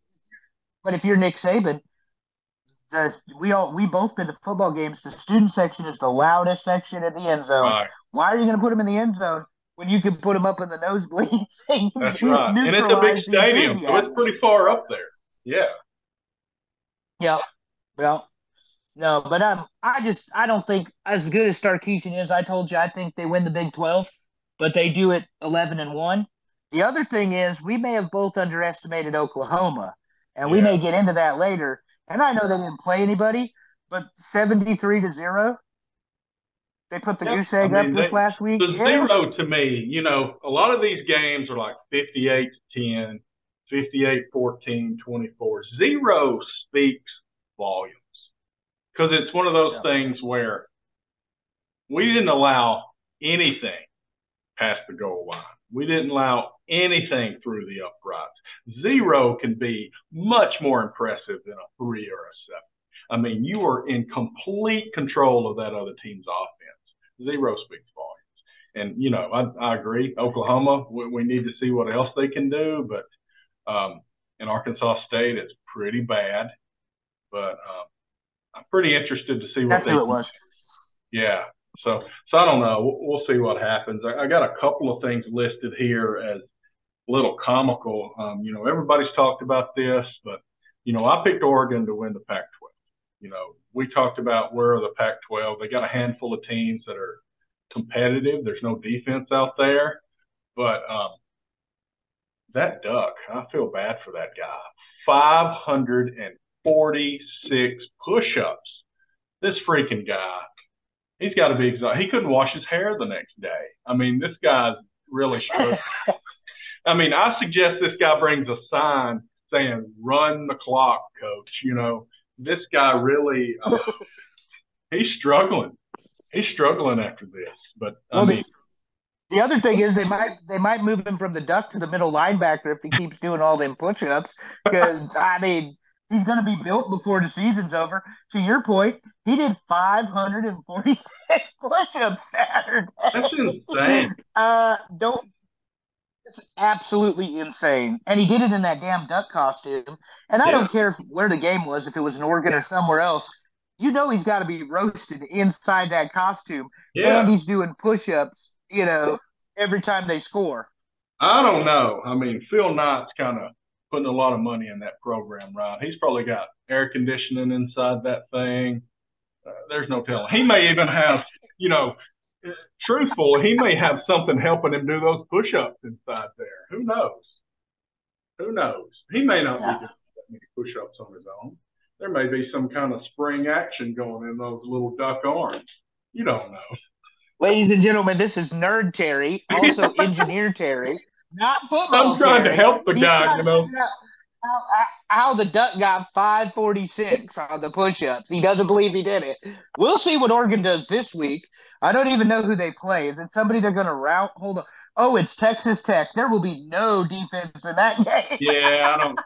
but if you're Nick Saban, the we all we both been to football games. The student section is the loudest section in the end zone. Right. Why are you going to put them in the end zone when you can put them up in the nosebleeds? That's right. And it's a big stadium, so it's pretty far up there. Yeah. Yeah. Well, no, but um, I just I don't think as good as Sarkisian is. I told you I think they win the Big Twelve, but they do it eleven and one. The other thing is we may have both underestimated Oklahoma, and yeah. we may get into that later. And I know they didn't play anybody, but seventy three to zero. They put the yep. goose egg I mean, up this they, last week. The yeah. zero to me, you know, a lot of these games are like fifty eight to ten, 58 14 24. Zero speaks volumes because it's one of those yeah. things where we didn't allow anything past the goal line. We didn't allow anything through the uprights. Zero can be much more impressive than a three or a seven. I mean, you are in complete control of that other team's offense. Zero speaks volumes. And, you know, I, I agree. Oklahoma, we, we, need to see what else they can do. But um, in Arkansas State, it's pretty bad. But um, I'm pretty interested to see what That's they who it was. Yeah. So, so I don't know. We'll, we'll see what happens. I, I, got a couple of things listed here as a little comical. Um, you know, everybody's talked about this, but you know, I picked Oregon to win the Pac-12. You know, we talked about where are the Pac-12. They got a handful of teams that are competitive. There's no defense out there, but um, that duck, I feel bad for that guy. 546 push-ups. This freaking guy he's got to be exhausted. He couldn't wash his hair the next day. I mean, this guy's really struggling. I mean, I suggest this guy brings a sign saying "Run the clock, coach." You know, this guy really uh, he's struggling. He's struggling after this. But I mean. The, the other thing is they might they might move him from the duck to the middle linebacker if he keeps doing all them push-ups because I mean he's going to be built before the season's over. To your point, he did 546 push-ups Saturday. That's insane. Uh, don't. It's absolutely insane, and he did it in that damn duck costume. And I yeah. don't care where the game was, if it was in Oregon or somewhere else. You know he's got to be roasted inside that costume, yeah. and he's doing push-ups. You know, every time they score. I don't know. I mean, Phil Knight's kind of putting a lot of money in that program, right? He's probably got air conditioning inside that thing. Uh, there's no telling. He may even have, you know, truthful, he may have something helping him do those push-ups inside there. Who knows? Who knows? He may not yeah. be doing that many push-ups on his own. There may be some kind of spring action going in those little duck arms. You don't know. Ladies and gentlemen, this is Nerd Terry, also Engineer Terry. Not football. I'm trying to help the guy, you know. How, how, the duck got 546 on the push-ups. He doesn't believe he did it. We'll see what Oregon does this week. I don't even know who they play. Is it somebody they're going to route? Hold on. Oh, it's Texas Tech. There will be no defense in that game. yeah, I don't.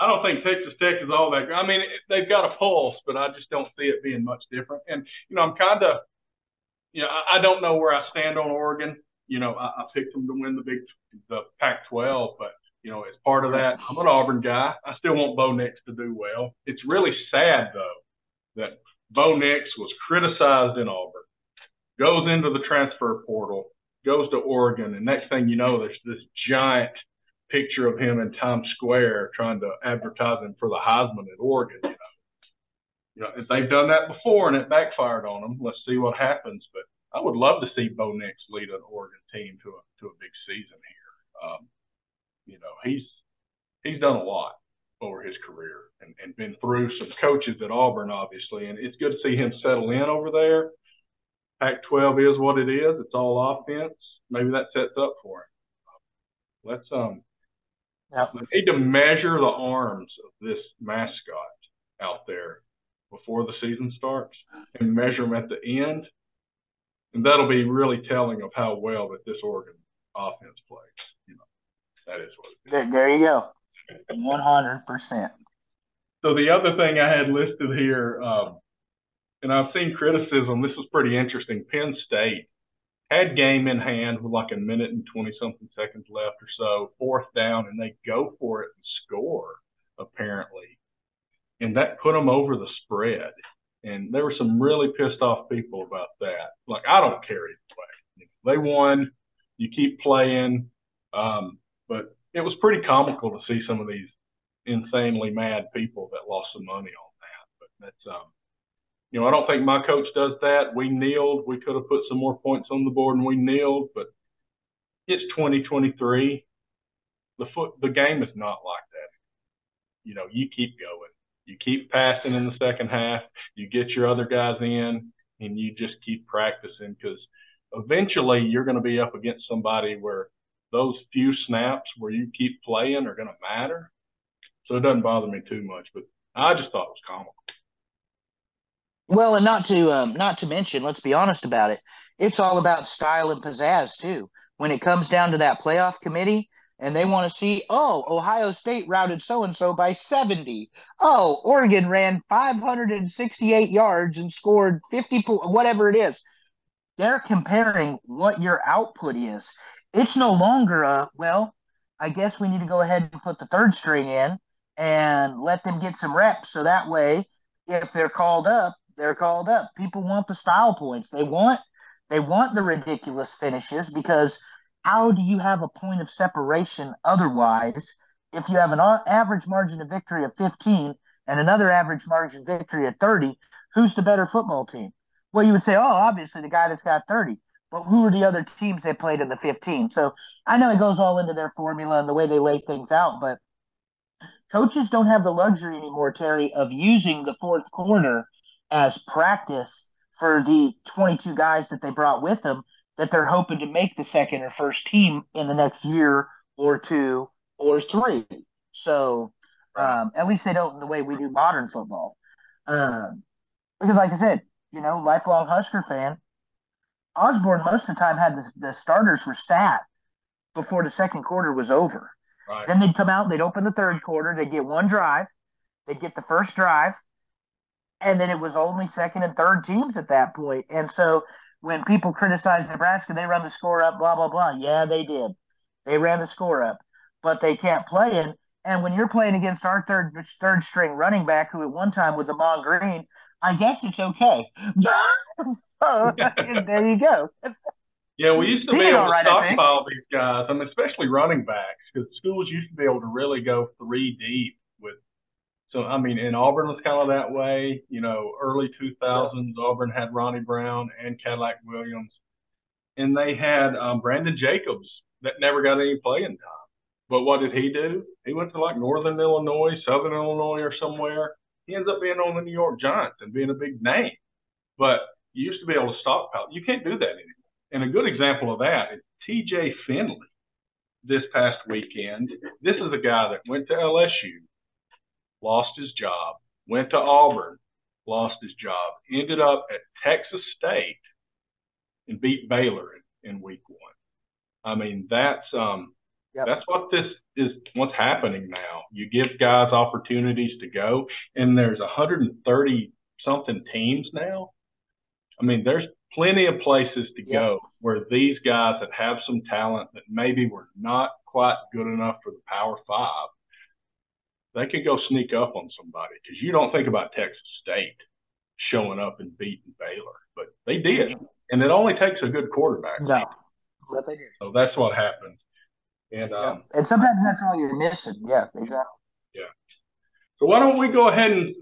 I don't think Texas Tech is all that. I mean, they've got a pulse, but I just don't see it being much different. And you know, I'm kind of, you know, I, I don't know where I stand on Oregon you know, I, I picked them to win the Big the Pac-12, but you know, as part of that, I'm an Auburn guy. I still want Bo Nix to do well. It's really sad though that Bo Nix was criticized in Auburn, goes into the transfer portal, goes to Oregon, and next thing you know, there's this giant picture of him in Times Square trying to advertise him for the Heisman at Oregon. You know, you know, if they've done that before and it backfired on them, let's see what happens. But I would love to see Bo Nix lead an Oregon team to a to a big season here. Um, you know, he's he's done a lot over his career and, and been through some coaches at Auburn, obviously, and it's good to see him settle in over there. Pac-12 is what it is; it's all offense. Maybe that sets up for him. Let's um, yep. we need to measure the arms of this mascot out there before the season starts and measure them at the end and that'll be really telling of how well that this Oregon offense plays. You know, that is what. There, there you go, one hundred percent. So the other thing I had listed here, um, and I've seen criticism. This is pretty interesting. Penn State had game in hand with like a minute and twenty something seconds left or so, fourth down, and they go for it and score apparently, and that put them over the spread. And there were some really pissed off people about that. Like, I don't care either way. They won. You keep playing. Um, but it was pretty comical to see some of these insanely mad people that lost some money on that. But that's, um, you know, I don't think my coach does that. We kneeled. We could have put some more points on the board and we kneeled, but it's 2023. The foot, the game is not like that. You know, you keep going. You keep passing in the second half. You get your other guys in, and you just keep practicing because eventually you're going to be up against somebody where those few snaps where you keep playing are going to matter. so it doesn't bother me too much. But I just thought it was comical. Well, and not to um, not to mention, let's be honest about it. It's all about style and pizzazz too. When it comes down to that playoff committee, and they want to see, oh, Ohio State routed so and so by 70. Oh, Oregon ran 568 yards and scored 50, whatever it is. They're comparing what your output is. It's no longer a, well, I guess we need to go ahead and put the third string in and let them get some reps. So that way, if they're called up, they're called up. People want the style points. They want they want the ridiculous finishes because how do you have a point of separation otherwise if you have an average margin of victory of 15 and another average margin of victory of 30? Who's the better football team? Well, you would say, oh, obviously the guy that's got 30. But who are the other teams they played in the 15? So I know it goes all into their formula and the way they lay things out, but coaches don't have the luxury anymore, Terry, of using the fourth quarter as practice for the 22 guys that they brought with them that they're hoping to make the second or first team in the next year or two or three. So um, at least they don't in the way we do modern football. Um, because, like I said, you know, lifelong Husker fan, Osborne most of the time had the, the starters were sat before the second quarter was over. Right. Then they'd come out, they'd open the third quarter, they'd get one drive, they'd get the first drive, and then it was only second and third teams at that point. And so when people criticize Nebraska, they run the score up, blah blah blah. Yeah, they did. They ran the score up, but they can't play it. And when you're playing against our third third string running back, who at one time was Ahman Green, I guess it's okay. so, there you go. Yeah, we used to be able to right, stockpile these guys, and especially running backs, because schools used to be able to really go three deep. So I mean, in Auburn was kind of that way. You know, early 2000s, yeah. Auburn had Ronnie Brown and Cadillac Williams, and they had um, Brandon Jacobs that never got any playing time. But what did he do? He went to like Northern Illinois, Southern Illinois, or somewhere. He ends up being on the New York Giants and being a big name. But you used to be able to stockpile. You can't do that anymore. And a good example of that is TJ Finley this past weekend. This is a guy that went to LSU, lost his job, went to Auburn, lost his job, ended up at Texas State and beat Baylor in, in week one. I mean, that's um yep. that's what this is what's happening now. You give guys opportunities to go, and there's 130 something teams now. I mean, there's plenty of places to yeah. go where these guys that have some talent that maybe were not quite good enough for the Power Five, they could go sneak up on somebody because you don't think about Texas State showing up and beating Baylor, but they did, and it only takes a good quarterback. No, but they did. So that's what happens. And yeah. um, and sometimes that's all you're missing. Yeah, exactly. Yeah. So why don't we go ahead and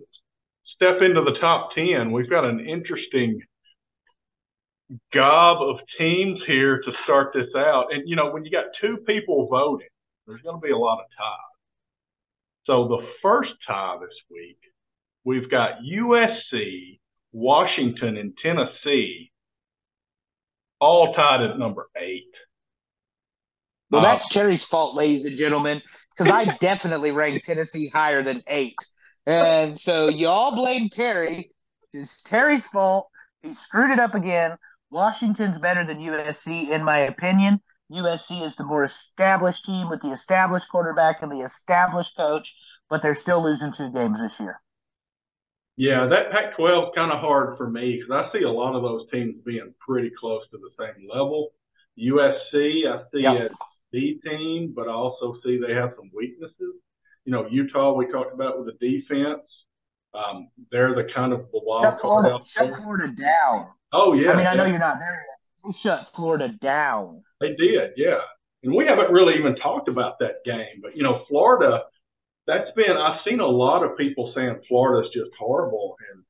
step into the top ten? We've got an interesting gob of teams here to start this out. And, you know, when you got two people voting, there's going to be a lot of ties. So the first tie this week, we've got USC, Washington, and Tennessee all tied at number eight. Well, that's uh, Terry's fault, ladies and gentlemen, because I definitely ranked Tennessee higher than eight. And so y'all blame Terry. It's Terry's fault. He screwed it up again. Washington's better than USC, in my opinion. USC is the more established team with the established quarterback and the established coach, but they're still losing two games this year. Yeah, that Pac 12 is kind of hard for me because I see a lot of those teams being pretty close to the same level. USC, I see yep. as the team, but I also see they have some weaknesses. You know, Utah, we talked about with the defense. Um, they're the kind of the wild shut Florida, shut Florida down. Oh yeah. I mean, I know you're not there yet. They shut Florida down. They did, yeah. And we haven't really even talked about that game, but you know, Florida. That's been I've seen a lot of people saying Florida's just horrible, and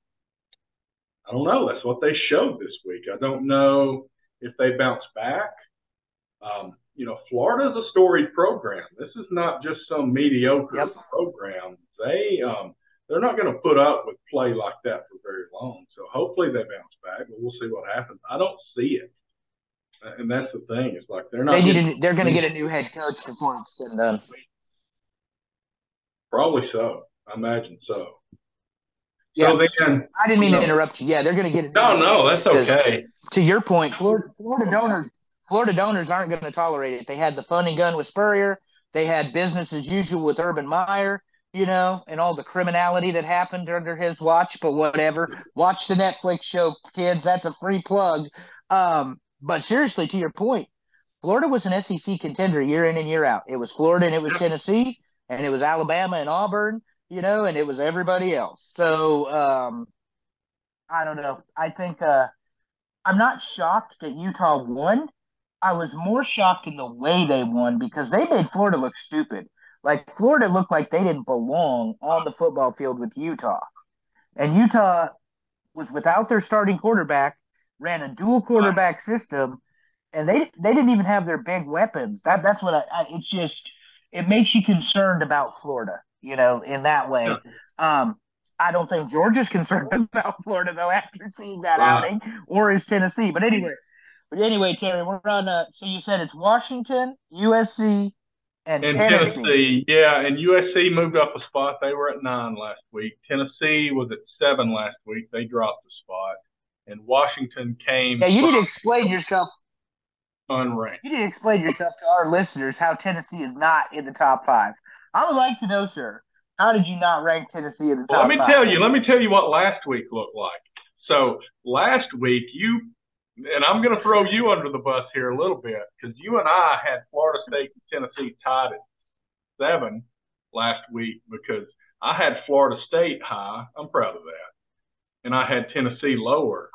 I don't know. That's what they showed this week. I don't know if they bounce back. Um, you know, Florida's a storied program. This is not just some mediocre yep. program. They um, they're not going to put up with play like that for very long. So hopefully they bounce back, but we'll see what happens. I don't see it, and that's the thing. It's like they're not. They getting, they're going to get a new head coach before it's said done. Probably so. I imagine so. Yeah. So then, I didn't mean to interrupt you. Yeah, they're going to get it. No, no, that's okay. To your point, Florida, Florida donors, Florida donors aren't going to tolerate it. They had the fun and gun with Spurrier. They had business as usual with Urban Meyer, you know, and all the criminality that happened under his watch. But whatever. Watch the Netflix show, kids. That's a free plug. Um, but seriously, to your point, Florida was an SEC contender year in and year out. It was Florida and it was Tennessee and it was Alabama and Auburn, you know, and it was everybody else. So um, I don't know. I think uh, I'm not shocked that Utah won. I was more shocked in the way they won because they made Florida look stupid. Like Florida looked like they didn't belong on the football field with Utah. And Utah was without their starting quarterback, ran a dual quarterback system, and they they didn't even have their big weapons. That that's what I, I it's just it makes you concerned about Florida, you know, in that way. Yeah. Um, I don't think Georgia's concerned about Florida though after seeing that outing, or is Tennessee. But anyway, but anyway, Terry, we're on. Uh, so you said it's Washington, USC, and, and Tennessee. Tennessee. Yeah, and USC moved up a spot. They were at nine last week. Tennessee was at seven last week. They dropped a spot, and Washington came. Yeah, you need to explain yourself unranked. You need to explain yourself to our listeners how Tennessee is not in the top five. I would like to know, sir, how did you not rank Tennessee in the top? Well, let me five? tell you. Let me tell you what last week looked like. So last week you and I'm going to throw you under the bus here a little bit because you and I had Florida State and Tennessee tied at seven last week because I had Florida State high. I'm proud of that. And I had Tennessee lower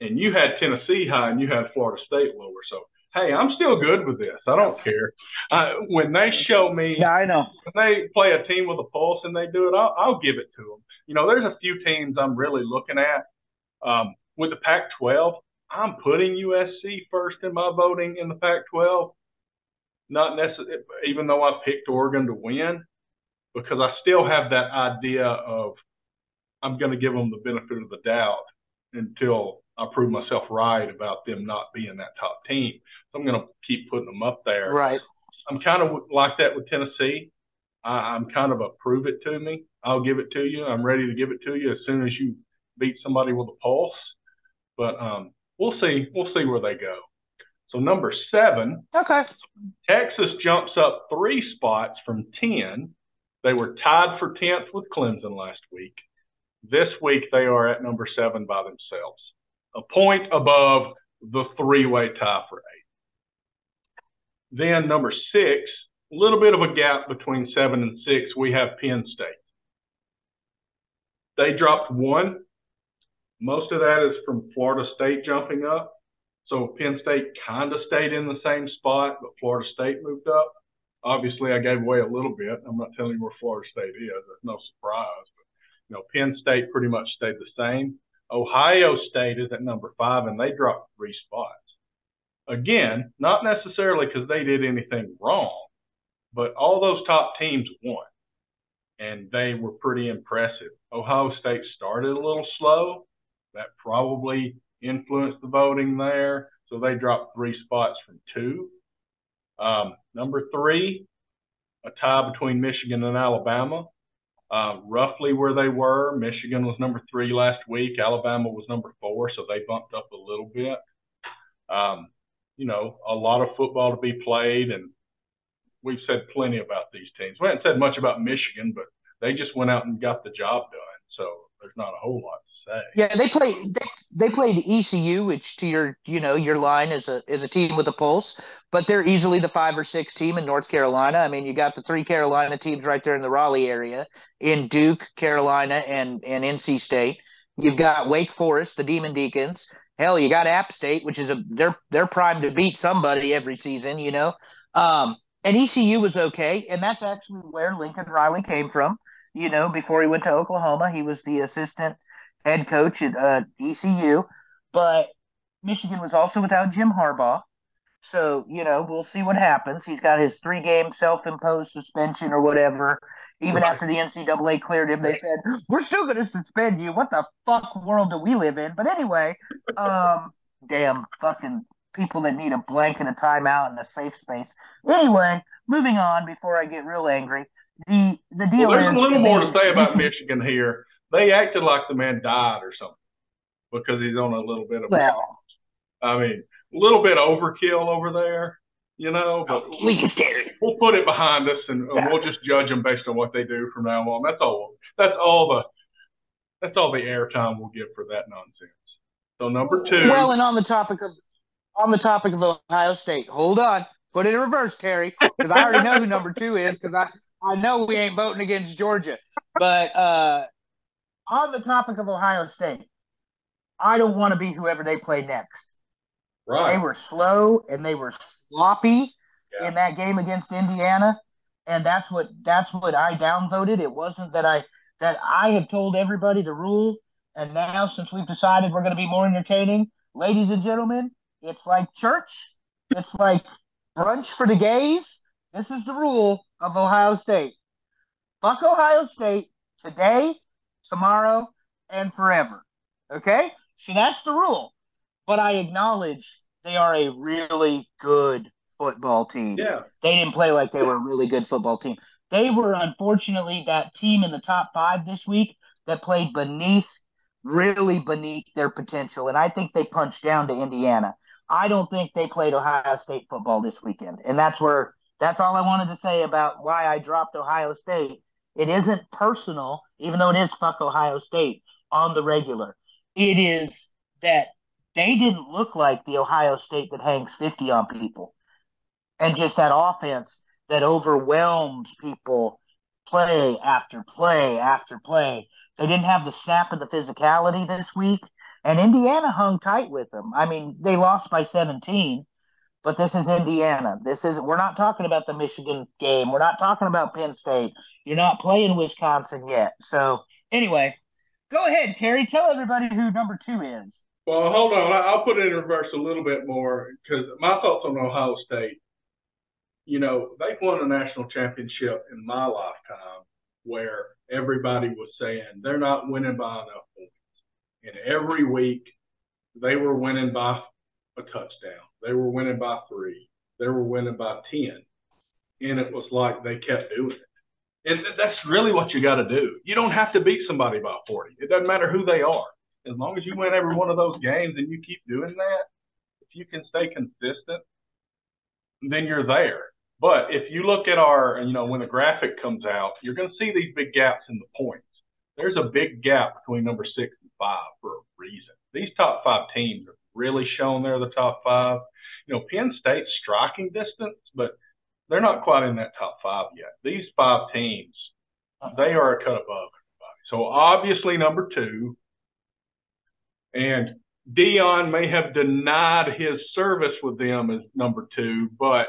and you had Tennessee high and you had Florida State lower. So hey, I'm still good with this. I don't care. Uh, when they show me, yeah, I know. When they play a team with a pulse and they do it, I'll, I'll give it to them. You know, there's a few teams I'm really looking at. Um, with the Pac-12, I'm putting USC first in my voting in the Pac-12. Not necessarily, even though I picked Oregon to win, because I still have that idea of I'm going to give them the benefit of the doubt until I prove myself right about them not being that top team. So I'm going to keep putting them up there. Right. I'm kind of like that with Tennessee. I, am kind of a prove it to me. I'll give it to you. I'm ready to give it to you as soon as you beat somebody with a pulse. But um, we'll see. We'll see where they go. So number seven. Okay. Texas jumps up three spots from ten. They were tied for tenth with Clemson last week. This week they are at number seven by themselves a point above the three-way tie for eight. Then number six, a little bit of a gap between seven and six, we have Penn State. They dropped one. Most of that is from Florida State jumping up. So Penn State kind of stayed in the same spot, but Florida State moved up. Obviously, I gave away a little bit. I'm not telling you where Florida State is. That's no surprise. But, you know, Penn State pretty much stayed the same. Ohio State is at number five, and they dropped three spots. Again, not necessarily because they did anything wrong, but all those top teams won, and they were pretty impressive. Ohio State started a little slow. That probably influenced the voting there. So they dropped three spots from two. Um, number three, a tie between Michigan and Alabama uh, roughly where they were. Michigan was number three last week. Alabama was number four, so they bumped up a little bit. Um, you know, a lot of football to be played, and we've said plenty about these teams. We haven't said much about Michigan, but they just went out and got the job done. So there's not a whole lot say. Yeah, they play they, they played ECU, which to your you know your line is a is a team with a pulse, but they're easily the five or six team in North Carolina. I mean, you got the three Carolina teams right there in the Raleigh area, in Duke, Carolina, and and NC State. You've got Wake Forest, the Demon Deacons. Hell, you got App State, which is a they're they're primed to beat somebody every season, you know. Um, and ECU was okay, and that's actually where Lincoln Riley came from. You know, before he went to Oklahoma, he was the assistant head coach at uh, ECU, but Michigan was also without Jim Harbaugh. So, you know, we'll see what happens. He's got his three game self imposed suspension or whatever. Even right. after the NCAA cleared him, they said, We're still going to suspend you. What the fuck world do we live in? But anyway, um, damn fucking people that need a blank and a timeout and a safe space. Anyway, moving on before I get real angry. the the deal well, there's is, a little more to say about Michigan here. They acted like the man died or something because he's on a little bit of. Well, I mean, a little bit overkill over there, you know. But oh, please, we'll put it behind us and, yeah. we'll just judge them based on what they do from now on. That's all. That's all the. That's all the airtime we'll give for that nonsense. So number two. Well, and on the topic of on the topic of Ohio State, hold on, put it in reverse, Terry, because I already know who number two is because I I know we ain't voting against Georgia. But uh, on the topic of Ohio State, I don't want to be whoever they play next. Right. They were slow and they were sloppy yeah. in that game against Indiana, and that's what that's what I downvoted. It wasn't that I that I had told everybody the rule, and now since we've decided we're going to be more entertaining, ladies and gentlemen, it's like church, it's like brunch for the gays. This is the rule of Ohio State. Fuck Ohio State today, tomorrow, and forever. Okay? So that's the rule. But I acknowledge they are a really good football team. Yeah. They didn't play like they were a really good football team. They were unfortunately that team in the top five this week that played beneath, really beneath their potential. And I think they punched down to Indiana. I don't think they played Ohio State football this weekend. And that's where that's all I wanted to say about why I dropped Ohio State. It isn't personal, even though it is fuck Ohio State on the regular. It is that they didn't look like the Ohio State that hangs 50 on people and just that offense that overwhelms people play after play after play. They didn't have the snap and the physicality this week. And Indiana hung tight with them. I mean, they lost by 17, but this is Indiana. This is we're not talking about the Michigan game. We're not talking about Penn State. You're not playing Wisconsin yet. So anyway, go ahead, Terry. Tell everybody who number two is. Well, hold on. I'll put it in reverse a little bit more because my thoughts on Ohio State. You know, they've won a national championship in my lifetime where everybody was saying they're not winning by enough points. And every week they were winning by a touchdown. They were winning by three. They were winning by 10. And it was like they kept doing it. And that's really what you got to do. You don't have to beat somebody by 40. It doesn't matter who they are. As long as you win every one of those games and you keep doing that, if you can stay consistent, then you're there. But if you look at our, you know, when the graphic comes out, you're going to see these big gaps in the points. There's a big gap between number six and five for a reason. These top five teams are really shown they're the top five. You know, Penn State's striking distance, but they're not quite in that top five yet. These five teams, they are a cut above everybody. So obviously number two, and Deion may have denied his service with them as number two, but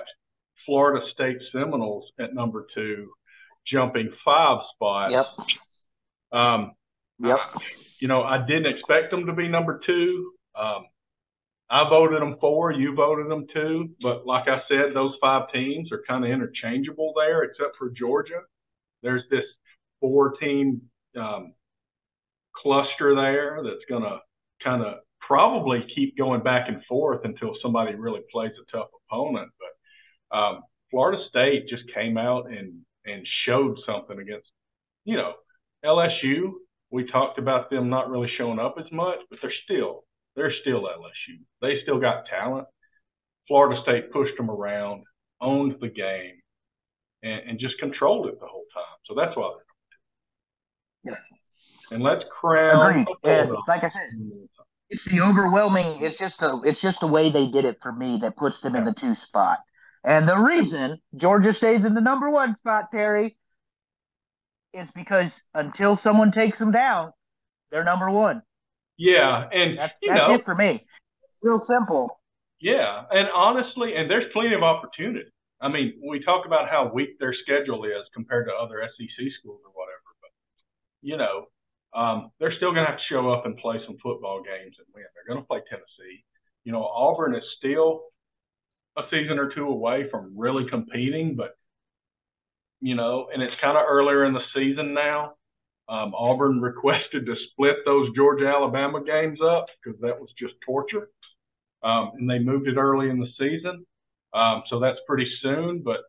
Florida State Seminoles at number two, jumping five spots. Yep. Um, yep. You know, I didn't expect them to be number two. Um, I voted them four, you voted them two, but like I said, those five teams are kind of interchangeable there, except for Georgia. There's this four team um, cluster there that's going to kind of probably keep going back and forth until somebody really plays a tough opponent. But um, Florida State just came out and and showed something against, you know, LSU. We talked about them not really showing up as much, but they're still they're still LSU. They still got talent. Florida State pushed them around, owned the game, and, and just controlled it the whole time. So that's why they're number two. Yeah. And let's crown. And like I said, it's the overwhelming. It's just the it's just the way they did it for me that puts them yeah. in the two spot. And the reason Georgia stays in the number one spot, Terry, is because until someone takes them down, they're number one. Yeah, and that's, know, it for me. Real simple. Yeah, and honestly, and there's plenty of opportunity. I mean, we talk about how weak their schedule is compared to other SEC schools or whatever, but you know, um, they're still going to have to show up and play some football games and win. They're going to play Tennessee. You know, Auburn is still a season or two away from really competing, but you know, and it's kind of earlier in the season now. Um, Auburn requested to split those Georgia Alabama games up because that was just torture. Um, and they moved it early in the season. Um, so that's pretty soon, but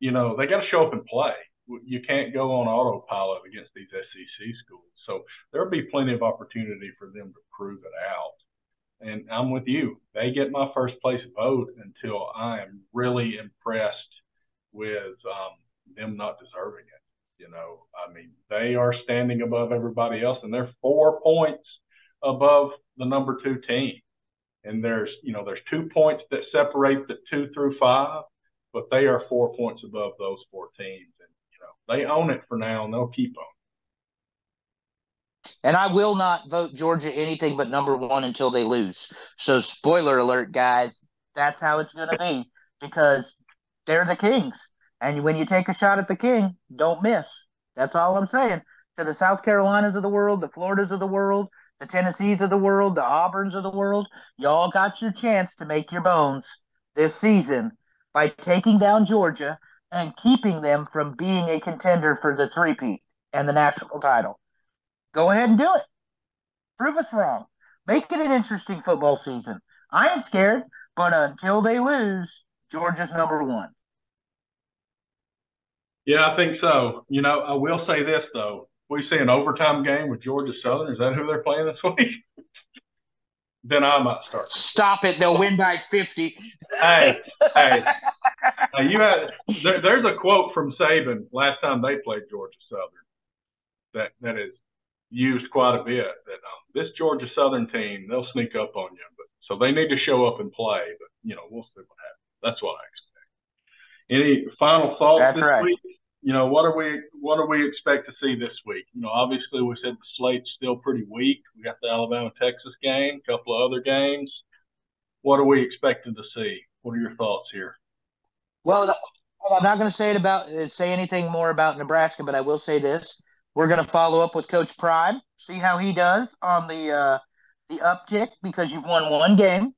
you know, they got to show up and play. you can't go on autopilot against these SEC schools. So there'll be plenty of opportunity for them to prove it out. And I'm with you. They get my first place vote until I am really impressed with um, them not deserving it. You know, I mean, they are standing above everybody else, and they're four points above the number two team. And there's, you know, there's two points that separate the two through five, but they are four points above those four teams. And, you know, they own it for now, and they'll keep on. And I will not vote Georgia anything but number one until they lose. So, spoiler alert, guys, that's how it's going to be because they're the Kings. And when you take a shot at the King, don't miss. That's all I'm saying. To the South Carolinas of the world, the Floridas of the world, the Tennessees of the world, the Auburns of the world, y'all got your chance to make your bones this season by taking down Georgia and keeping them from being a contender for the three-peat and the national title. Go ahead and do it. Prove us wrong. Make it an interesting football season. I ain't scared, but until they lose, Georgia's number one. Yeah, I think so. You know, I will say this though: we see an overtime game with Georgia Southern. Is that who they're playing this week? then I might start. Stop it! They'll win by fifty. hey, hey, hey, you had there, there's a quote from Saban last time they played Georgia Southern that that is used quite a bit. That um, this Georgia Southern team they'll sneak up on you, but so they need to show up and play. But you know we'll see what happens. That's what I expect. Any final thoughts That's this right. week? You know, what are we what do we expect to see this week? You know, obviously we said the slate's still pretty weak. We got the Alabama Texas game, a couple of other games. What are we expecting to see? What are your thoughts here? Well, I'm not going to say it about uh, say anything more about Nebraska, but I will say this: we're going to follow up with Coach Prime, see how he does on the uh, the uptick because you've won one game.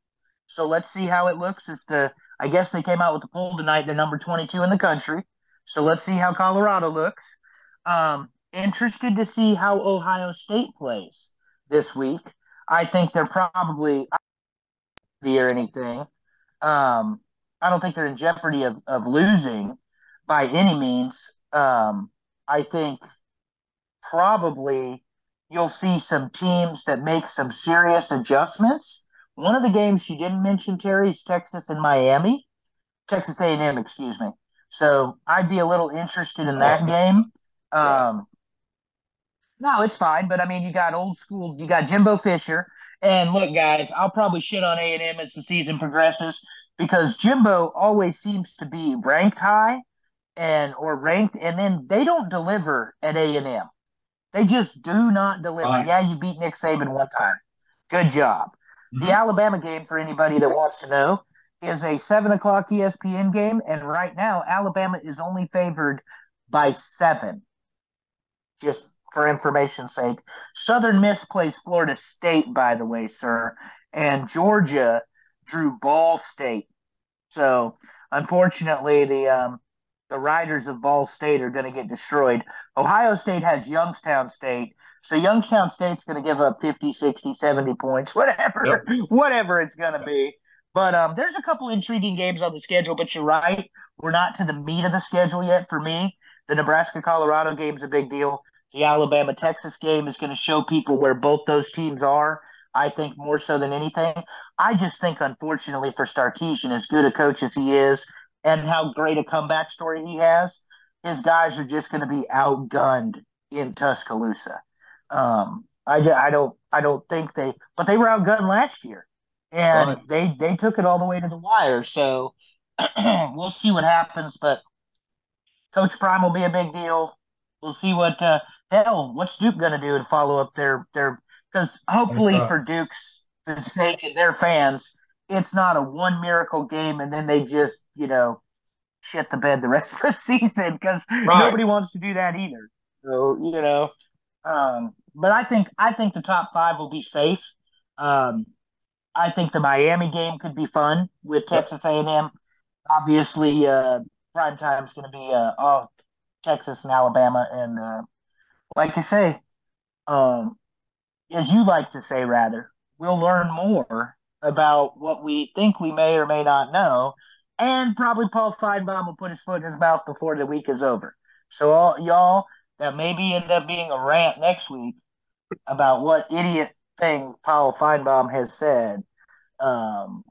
So let's see how it looks. As the I guess they came out with the poll tonight. They're number 22 in the country. So let's see how Colorado looks. Um, interested to see how Ohio State plays this week. I think they're probably or anything. Um, I don't think they're in jeopardy of, of losing by any means. Um, I think probably you'll see some teams that make some serious adjustments. One of the games you didn't mention, Terry, is Texas and Miami. Texas A&M, excuse me. So I'd be a little interested in that game. Um, no, it's fine, but I mean, you got old school, you got Jimbo Fisher, and look, guys, I'll probably shit on A and M as the season progresses because Jimbo always seems to be ranked high and or ranked, and then they don't deliver at A and M. They just do not deliver. Right. Yeah, you beat Nick Saban one time. Good job. Mm-hmm. The Alabama game, for anybody that wants to know, is a seven o'clock ESPN game, and right now Alabama is only favored by seven. Just for information's sake, Southern Miss plays Florida State, by the way, sir, and Georgia drew Ball State. So unfortunately, the um, the Riders of Ball State are going to get destroyed. Ohio State has Youngstown State. So Youngstown State's going to give up 50, 60, 70 points, whatever, yep. whatever it's going to be. But um, there's a couple intriguing games on the schedule. But you're right, we're not to the meat of the schedule yet. For me, the Nebraska Colorado game is a big deal. The Alabama Texas game is going to show people where both those teams are. I think more so than anything. I just think, unfortunately, for Sarkisian, as good a coach as he is, and how great a comeback story he has, his guys are just going to be outgunned in Tuscaloosa. Um, I, I don't I don't think they, but they were outgunned last year and right. they they took it all the way to the wire. So we'll see what happens. But Coach Prime will be a big deal. We'll see what uh, hell what's Duke going to do to follow up their their because hopefully for Duke's sake and their fans, it's not a one miracle game and then they just you know shit the bed the rest of the season because right. nobody wants to do that either. So you know, um, but I think I think the top five will be safe. Um, I think the Miami game could be fun with Texas A&M. Obviously, uh, prime time is going to be uh, oh, Texas and Alabama, and uh, like I say, um, as you like to say, rather, we'll learn more about what we think we may or may not know, and probably Paul Finebaum will put his foot in his mouth before the week is over. So all y'all that maybe end up being a rant next week about what idiot thing Paul Finebaum has said, um,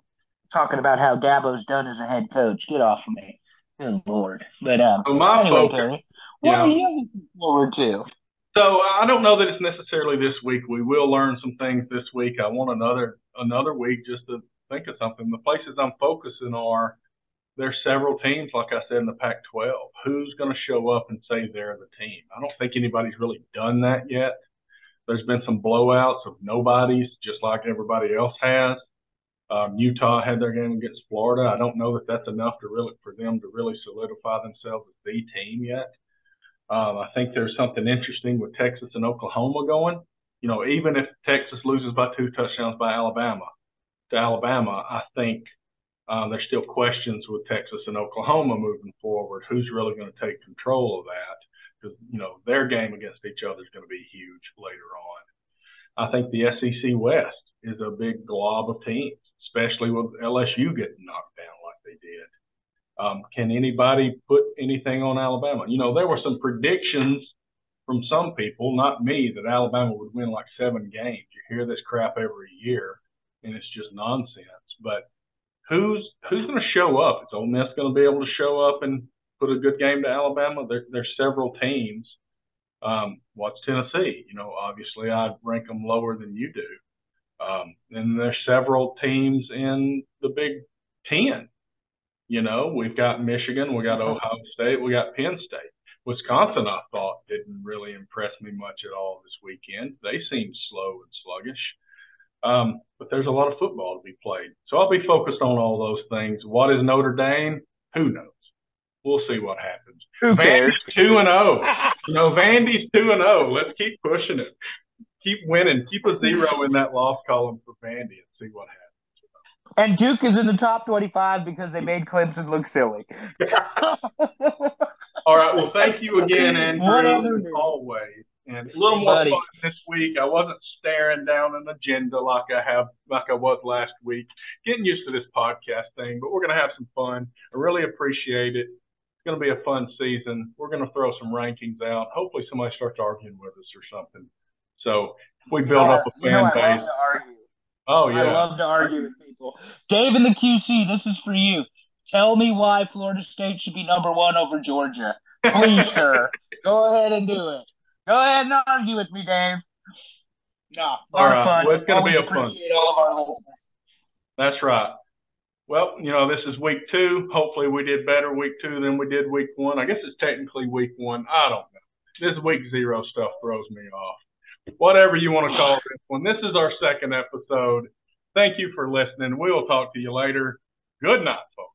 talking about how Dabo's done as a head coach. Get off of me. Good lord. But um, so my anyway, focus, what yeah. are you looking forward to? So I don't know that it's necessarily this week. We will learn some things this week. I want another another week just to think of something. The places I'm focusing are there's several teams, like I said in the Pac-12. Who's going to show up and say they're the team? I don't think anybody's really done that yet. There's been some blowouts of nobodies, just like everybody else has. Um, Utah had their game against Florida. I don't know that that's enough to really for them to really solidify themselves as the team yet. Um, I think there's something interesting with Texas and Oklahoma going. You know, even if Texas loses by two touchdowns by Alabama to Alabama, I think um, there's still questions with Texas and Oklahoma moving forward. Who's really going to take control of that? Because you know their game against each other is going to be huge later on. I think the SEC West is a big glob of teams, especially with LSU getting knocked down like they did. Um, can anybody put anything on Alabama? You know, there were some predictions from some people, not me, that Alabama would win like seven games. You hear this crap every year, and it's just nonsense. But who's who's going to show up? Is Ole Miss going to be able to show up and put a good game to Alabama? There, there's several teams. Um, what's Tennessee? You know, obviously I'd rank them lower than you do. Um, and there's several teams in the Big Ten you know, we've got Michigan, we got Ohio State, we got Penn State. Wisconsin, I thought, didn't really impress me much at all this weekend. They seemed slow and sluggish. Um, but there's a lot of football to be played. So I'll be focused on all those things. What is Notre Dame? Who knows? We'll see what happens. Who cares? Oh. Vandy's two and zero. You know, Vandy's two and zero. Let's keep pushing it. Keep winning. Keep a zero in that loss column for Vandy and see what happens. And Duke is in the top 25 because they made Clemson look silly. All right. Well, thank you again, Andrew, as always. And a little more Buddy. fun this week. I wasn't staring down an agenda like I have, like I was last week. Getting used to this podcast thing, but we're going to have some fun. I really appreciate it. It's going to be a fun season. We're going to throw some rankings out. Hopefully, somebody starts arguing with us or something. So if we build up a You know, fan I love base. to argue. Oh yeah. I love to argue with people. Dave in the QC, this is for you. Tell me why Florida State should be number one over Georgia. Please, sir. Go ahead and do it. Go ahead and argue with me, Dave. No, All more fun. Well, it's gonna Always be a fun- appreciate all of our listeners. That's right. Well, you know, this is week two. Hopefully, we did better week two than we did week one. I guess it's technically week one. I don't know. This week zero stuff throws me off. Whatever you want to call this one. This is our second episode. Thank you for listening. We'll talk to you later. Good night, folks.